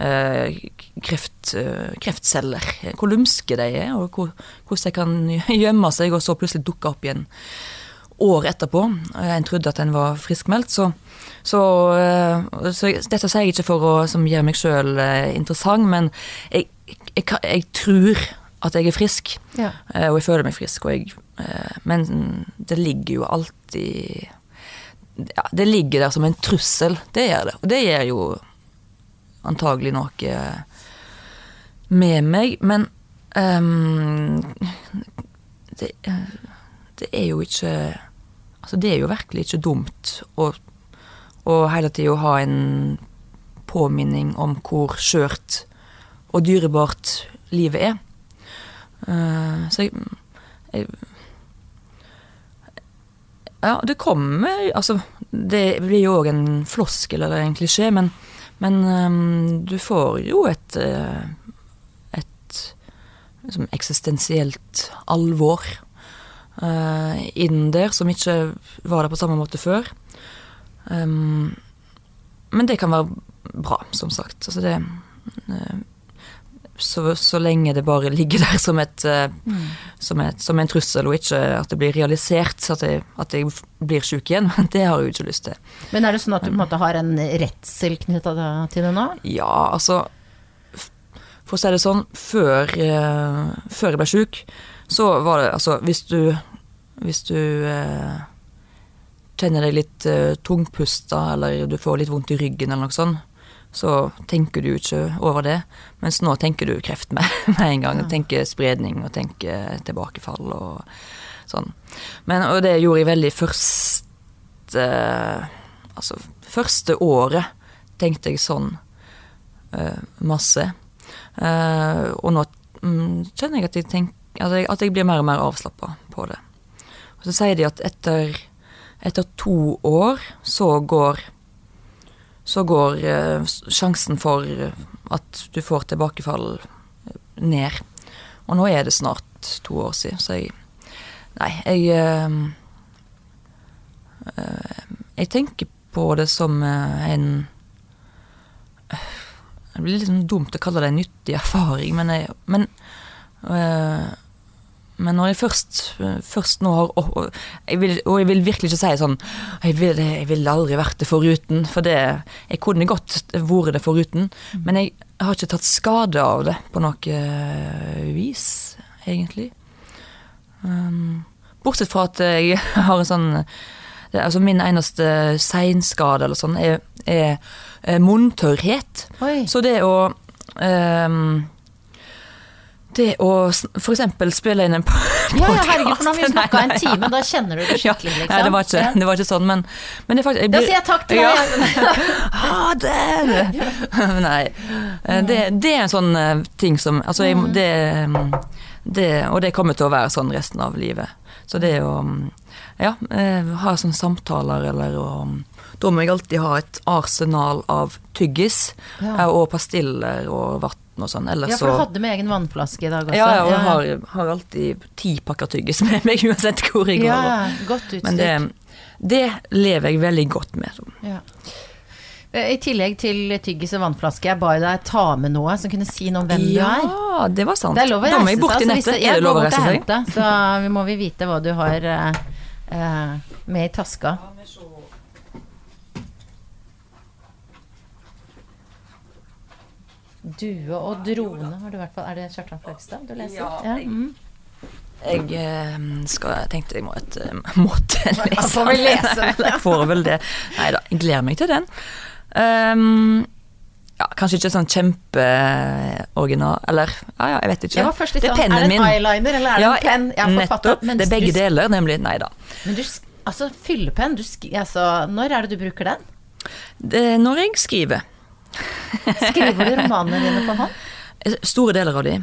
eh, kreft, eh, kreftceller Hvor lumske de er, og hvor, hvordan de kan gjemme seg og så plutselig dukke opp igjen år etterpå. Eh, En trodde at en var friskmeldt, så, så, eh, så Dette sier jeg ikke for å gjøre meg sjøl interessant, men jeg, jeg, jeg tror at jeg er frisk, Ja. eh, og jeg føler meg frisk. Jeg, eh, men det ligger jo alltid ja, Det ligger der som en trussel, det gjør det. Og det gjør jo antagelig noe med meg, men um, det, det er jo ikke Altså, det er jo virkelig ikke dumt å, å hele tida ha en påminning om hvor skjørt og dyrebart livet er. Uh, så jeg, jeg Ja, det kommer Altså, det blir jo òg en floskel eller en klisjé, men, men um, du får jo et uh, et liksom, eksistensielt alvor uh, inn der, som ikke var der på samme måte før. Um, men det kan være bra, som sagt. Altså det uh, så, så, lenge det bare ligger der som, et, uh, mm. som, et, som, en trussel, og ikke at det blir realisert, at jeg, at jeg blir syk igjen. Det har jeg jo ikke lyst til. Men er det sånn at du på en måte har en redsel knytta til det nå? Ja, altså For å si det sånn, før, uh, før jeg ble syk, så var det altså Hvis du, hvis du eh, kjenner deg litt tungpusta, eller du får litt vondt i ryggen eller noe sånt, så tenker du ikke over det. Mens nå tenker du kreft med, med en gang. Ja. Tenker spredning og tenker tilbakefall og sånn. Men, og det gjorde jeg veldig første Altså første året tenkte jeg sånn eh, masse. Eh, og nå mm, kjenner jeg at jeg, tenk, at jeg, at jeg blir mer og mer avslappa på det. Og så sier de at etter, etter to år så går så går eh, sjansen for at du får tilbakefall ned. Og nå er det snart to år siden, så jeg Nei, jeg eh, eh, Jeg tenker på det som en Det blir litt sånn dumt å kalle det en nyttig erfaring, men, jeg, men men når jeg først, først nå har og jeg, vil, og jeg vil virkelig ikke si sånn Jeg ville vil aldri vært det foruten, for det Jeg kunne godt vært det foruten, men jeg har ikke tatt skade av det på noe vis, egentlig. Um, bortsett fra at jeg har en sånn det, Altså min eneste seinskade eller sånn er, er, er munntørrhet. Så det å um, det å f.eks. spille inn en podkast Ja, ja, herregud, for nå har vi snakka en time, da kjenner du det skikkelig, liksom. Nei, det var ikke, det var ikke sånn, men, men det faktisk Da sier jeg takk til deg! Ja. Ha det! Nei. Eh, det, det, er en sånn eh, ting som Altså, jeg, det, det, Og det kommer til å være sånn resten av livet. Så det å ja, eh, ha sånne samtaler eller å Da må jeg alltid ha et arsenal av tyggis og pastiller og vann og sånn. Ellers ja, for du hadde med egen vannflaske i dag også. Ja, ja og jeg har, har, alltid ti pakker tyggis med meg uansett hvor jeg går. Ja, godt utstyrt. Men det, det, lever jeg veldig godt med. Ja. Eh, I tillegg til tyggis og vannflaske, jeg ba deg ta med noe som kunne si noe om hvem ja, du er. Ja, det var sant. Det er lov å reise seg. Altså, nettet. Er det lov å reise seg? Så vi må vi vite hva du har uh, med i taska. Due og drone har du i hvert fall. Er det Kjartan Fløgstad du leser? Ja. Mm. Jeg eh, skal, jeg tenkte jeg må et, eh, måtte lese Får vel lese den? Jeg får vel det. Nei da, jeg gleder meg til den. Um, ja, kanskje ikke sånn kjempeoriginal Eller ja, ja, jeg vet ikke. Jeg var først det er pennen min. Er det en eyeliner, eller er det ja, en penn? Ja, nettopp. Det er begge deler, nemlig. Nei da. Men du, altså, fyllepenn, altså, når er det du bruker den? Det, når jeg skriver. Skriver du romanene dine på hånd? Store deler av de.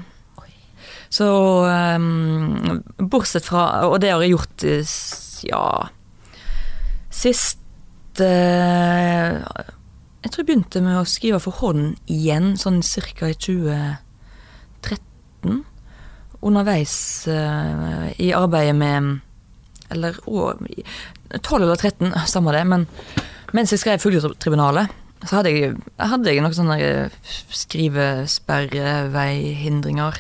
Så um, bortsett fra Og det har jeg gjort ja Sist uh, Jeg tror jeg begynte med å skrive for hånd igjen, sånn ca. i 2013. Underveis uh, i arbeidet med Eller 12 eller 13, samme det, men mens jeg skrev Fugletribunalet så hadde jeg, hadde jeg noen sånne eh, skrivesperreveihindringer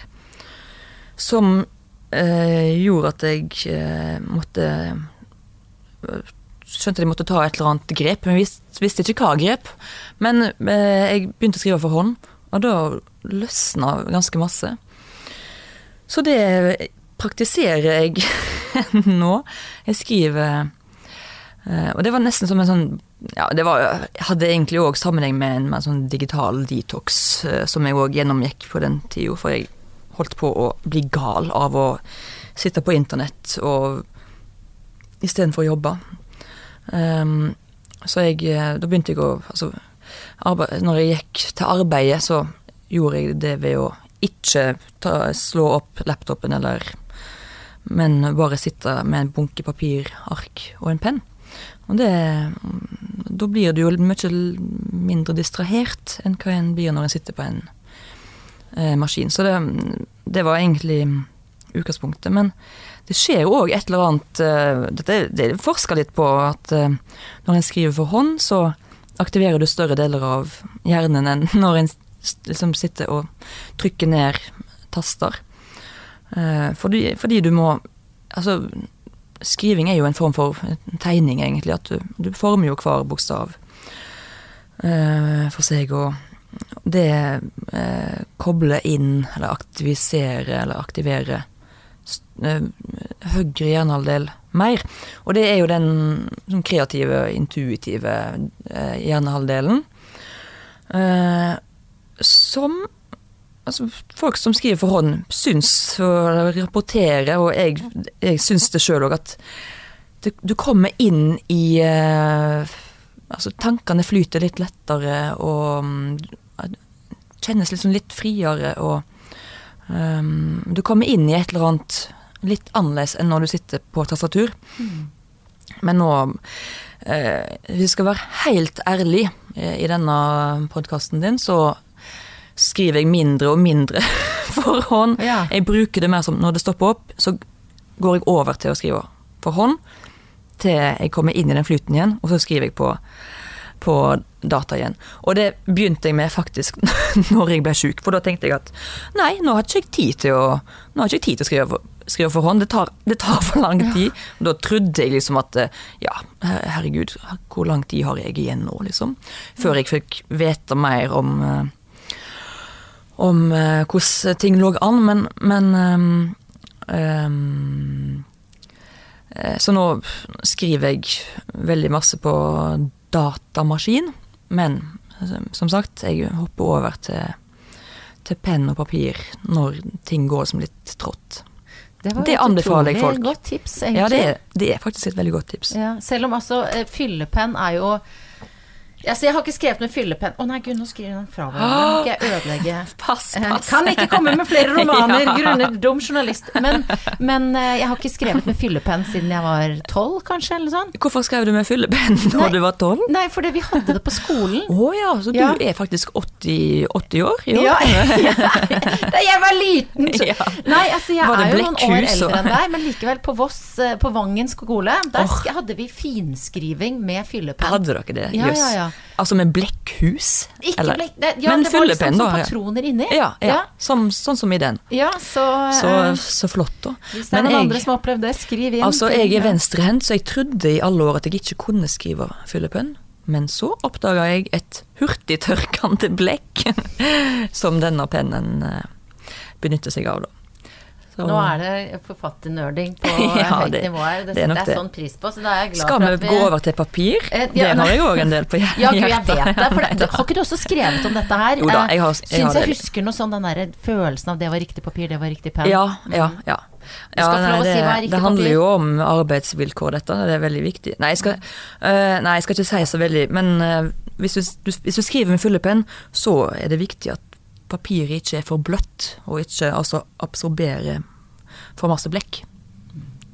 som eh, gjorde at jeg eh, måtte Skjønte jeg måtte ta et eller annet grep, men visste, visste ikke hva grep. Men eh, jeg begynte å skrive for hånd, og da løsna ganske masse. Så det praktiserer jeg nå. Jeg skriver eh, Og det var nesten som en sånn ja, det var, hadde egentlig òg sammenheng med en, en sånn digital detox eh, som jeg òg gjennomgikk på den tida, for jeg holdt på å bli gal av å sitte på internett og istedenfor å jobbe. Um, så jeg, eh, da begynte jeg å altså, arbeid, Når jeg gikk til arbeidet, så gjorde jeg det ved å ikke ta, slå opp laptopen eller Men bare sitte med en bunke papirark og en penn. Og det Da blir du jo mye mindre distrahert enn hva en blir når en sitter på en eh, maskin. Så det, det var egentlig utgangspunktet. Men det skjer jo òg et eller annet eh, Dette det er forska litt på at eh, når en skriver for hånd, så aktiverer du større deler av hjernen enn når en liksom sitter og trykker ned taster. Uh, fordi, fordi, du må Altså, skriving er jo en form for tegning, egentlig. At du, du former jo hver bokstav for seg, og det kobler inn, eller aktiviserer, eller aktiverer Eh, høyre hjernehalvdel mer. Og det er jo den, sånn kreative, intuitive eh, hjernehalvdelen. Eh, som altså, folk som skriver for hånd, syns og rapporterer, og jeg, jeg syns det sjøl òg, at det, du kommer inn i eh, Altså, tankene flyter litt lettere, og um, kjennes liksom litt friere, og um, du kommer inn i et eller annet litt annerledes enn når du sitter på tastatur. Mm. Men nå eh, Vi skal være helt ærlig eh, i denne podkasten din, så skriver jeg mindre og mindre for hånd. Ja. Jeg bruker det mer som når det stopper opp, så går jeg over til å skrive for hånd til jeg kommer inn i den flyten igjen, og så skriver jeg på, på data igjen. Og det begynte jeg med faktisk når jeg ble sjuk, for da tenkte jeg at nei, nå har ikke jeg tid til å, nå har ikke jeg tid til å skrive skrive for hånd. Det tar, det tar for lang tid. Ja. Da trodde jeg liksom at eh, ja, herregud, hvor lang tid har jeg igjen nå, liksom? Før jeg fikk vite mer om eh, om uh, hvordan ting lå an, men, men um, um, Så nå skriver jeg veldig masse på datamaskin, men som sagt, jeg hopper over til, til penn og papir når ting går som litt trått. Det, det anbefaler jeg folk. Godt tips, egentlig. Ja, det er, det er, faktisk et veldig godt tips. Ja, selv om altså eh, fyllepenn er jo Altså, jeg har ikke skrevet med fyllepenn. Å nei, gud, nå skriver den fra jeg ødelegge Pass, eh, pass. Kan ikke komme med flere romaner ja. grunnet dum journalist. Men, men, eh, jeg har ikke skrevet med fyllepenn siden jeg var tolv, kanskje, eller sånn. Hvorfor skrev du med fyllepenn når du var tolv? Nei, fordi vi hadde det på skolen. Å oh, ja, så du ja. er faktisk 80, 80 år i år? Ja, da jeg var liten. Så. Ja. Nei, altså jeg er jo noen år eldre enn deg, men likevel, på Voss, eh, på Vangen skole, der oh. hadde vi finskriving med fyllepenn. Hadde dere det? Ja, ja, ja. Altså med blekkhus? Ikke blekk... Det, ja, men det var liksom sånn patroner inni. Ja, ja. ja. Som, sånn som i den. Ja, så, så, eh, så flott, da. Hvis det er noen andre som har opplevd det, skriv inn. Altså, jeg er venstrehendt, så jeg trodde i alle år at jeg ikke kunne skrive fyllepenn. Men så oppdaga jeg et hurtigtørkende blekk som denne pennen eh, benytter seg av, da. Så. Nå er det forfatternerding på ja, høyt nivå her. Det, det, er, det er sånn pris på. Så da er jeg glad Skal vi, vi gå over til papir? Eh, ja, det har jeg òg en del på hjertet. Ja, jeg vet det. For det, har ikke du også skrevet om dette her? Jo da, jeg har, jeg Syns jeg husker noe sånn den der følelsen av det var riktig papir, det var riktig penn. Ja, ja, ja. Ja, nei, det, si det, handler jo om arbeidsvilkår, dette. Det er veldig viktig. Nei, jeg skal, uh, nei, jeg skal ikke si så veldig, men uh, hvis, du, hvis, du, skriver med fyllepenn, så er det viktig at papiret ikke er for bløtt, og ikke altså absorberer for masse blekk.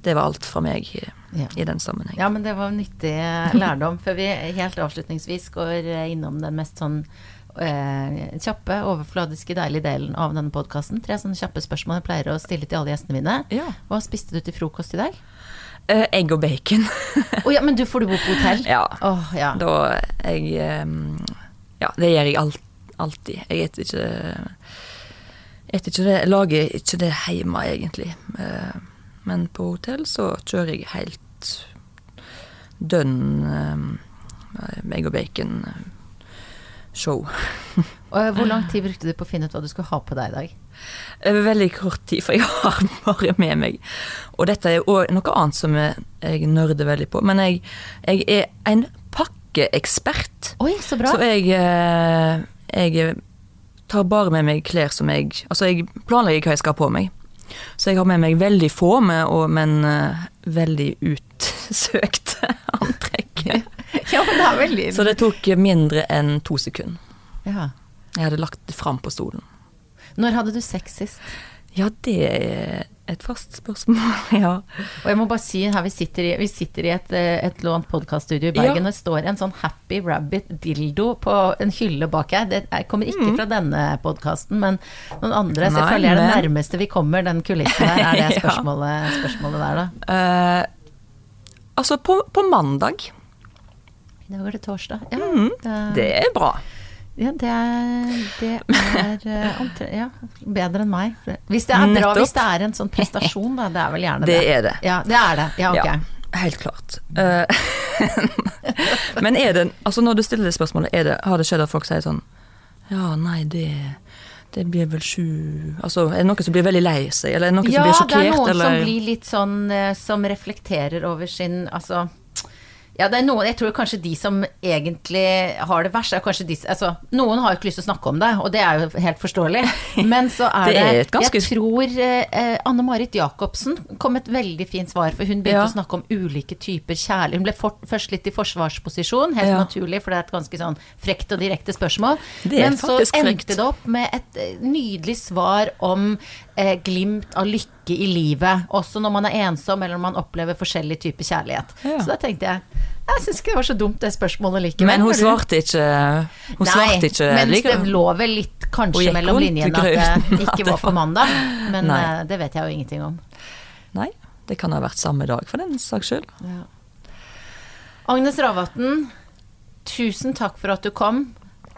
Det var alt fra meg i, ja. i den sammenheng. Ja, men det var nyttig lærdom. Før vi helt avslutningsvis går innom den mest sånn eh, kjappe, overfladiske, deilige delen av denne podkasten. Tre sånne kjappe spørsmål jeg pleier å stille til alle gjestene mine. Ja. Hva spiste du til frokost i dag? Eh, egg og bacon. oh, ja, men du får du bo på hotell? Ja. Oh, ja. Da jeg um, Ja, det gjør jeg alt, alltid. Jeg spiser ikke jeg ikke det, lager ikke det hjemme, egentlig. Eh, men på hotell så kjører jeg helt dønn meg egg og bacon-show. og Hvor lang tid brukte du på å finne ut hva du skulle ha på deg i dag? Veldig kort tid, for jeg har bare med meg. Og dette er òg noe annet som jeg nerder veldig på. Men jeg, jeg er en pakkeekspert. Oi, så bra. Så jeg, eh, jeg tar bare med meg klær som jeg Altså, jeg planlegger hva jeg skal ha på meg. Så jeg har med meg veldig få, med, men uh, veldig utsøkte antrekk. Ja, men det er veldig Så det tok mindre enn to sekunder. ja. Jeg hadde lagt det fram på stolen. Når hadde du sex sist? Ja, det et fast spørsmål, ja. Og jeg må bare si her, vi sitter i, vi sitter i et, eh, et lånt podkaststudio i Bergen, Ja. og det står en sånn Happy Rabbit dildo på en hylle bak her. Det er- kommer ikke fra denne podkasten, men noen andre. Så jeg Mm. Føler det er det nærmeste vi kommer den kulissen der, er det Ja. spørsmålet, spørsmålet der, da. Uh, altså, på, på mandag. I dag er det torsdag. Ja, Mm, det, Det er bra. Ja, det er, det er eh, ja, bedre enn meg. Hvis det er bra, hvis det er en sånn prestasjon, da. Det er vel gjerne det. Det er det. Ja, det er det. Ja, ok. Ja, helt klart. Eh, Men er det Altså, når du stiller det spørsmålet, er det, har det skjedd at folk sier sånn Ja, nei, det det blir vel sju Altså, er det noen som blir veldig lei seg, eller er det noen Ja, som blir det er noen eller som blir litt sånn eh, Som reflekterer over sin Altså ja, det er noen, jeg tror kanskje de som egentlig har det verst, er kanskje de altså, Noen har jo ikke lyst til å snakke om det, og det er jo helt forståelig. Men så er Det er ganske- Jeg tror eh, Anne Marit Jacobsen kom et veldig fint svar, for hun begynte Ja. å snakke om ulike typer kjærlighet. Hun ble for, først litt i forsvarsposisjon, helt Ja. naturlig, for det er et ganske sånn frekt og direkte spørsmål. Det er Men så endte frekt. det opp med et eh, nydelig svar om eh, glimt av lykke i livet. Også når man er ensom eller når man opplever forskjellig type kjærlighet. Ja. Så da tenkte jeg jeg syns ikke det var så dumt det spørsmålet likevel. Men hun svarte ikke Hun svarte ikke men like det lå vel litt kanskje mellom linjene at det ikke var på mandag. Men Nei. eh, det vet jeg jo ingenting om. Nei, det kan ha vært samme dag, for den saks skyld. Agnes Ravatn, tusen takk for at du kom.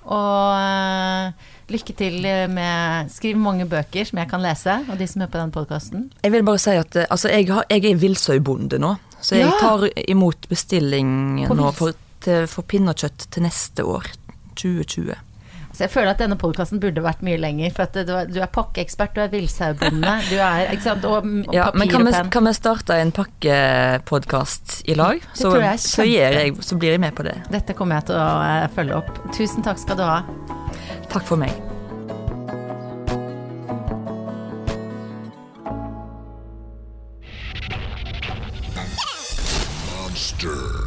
Og eh, lykke til med Skriv mange bøker som jeg kan lese, og de som hører på den podkasten. Jeg vil bare si at eh, altså, jeg, har, jeg er villsøybonde nå, så jeg Ja. tar imot bestilling nå for, til, for pinnekjøtt til neste år. 2020. Så jeg føler at denne podkasten burde vært mye lenger. For at du er, du er pakkeekspert, du er villsaubonde, du er ikke sant, og, og Ja, men papir kan og penn. kan vi starte en pakkepodkast i lag? Så, er så, jeg, så blir jeg med på det. Dette kommer jeg til å eh, følge opp. Tusen takk skal du ha. Takk for meg. Monster.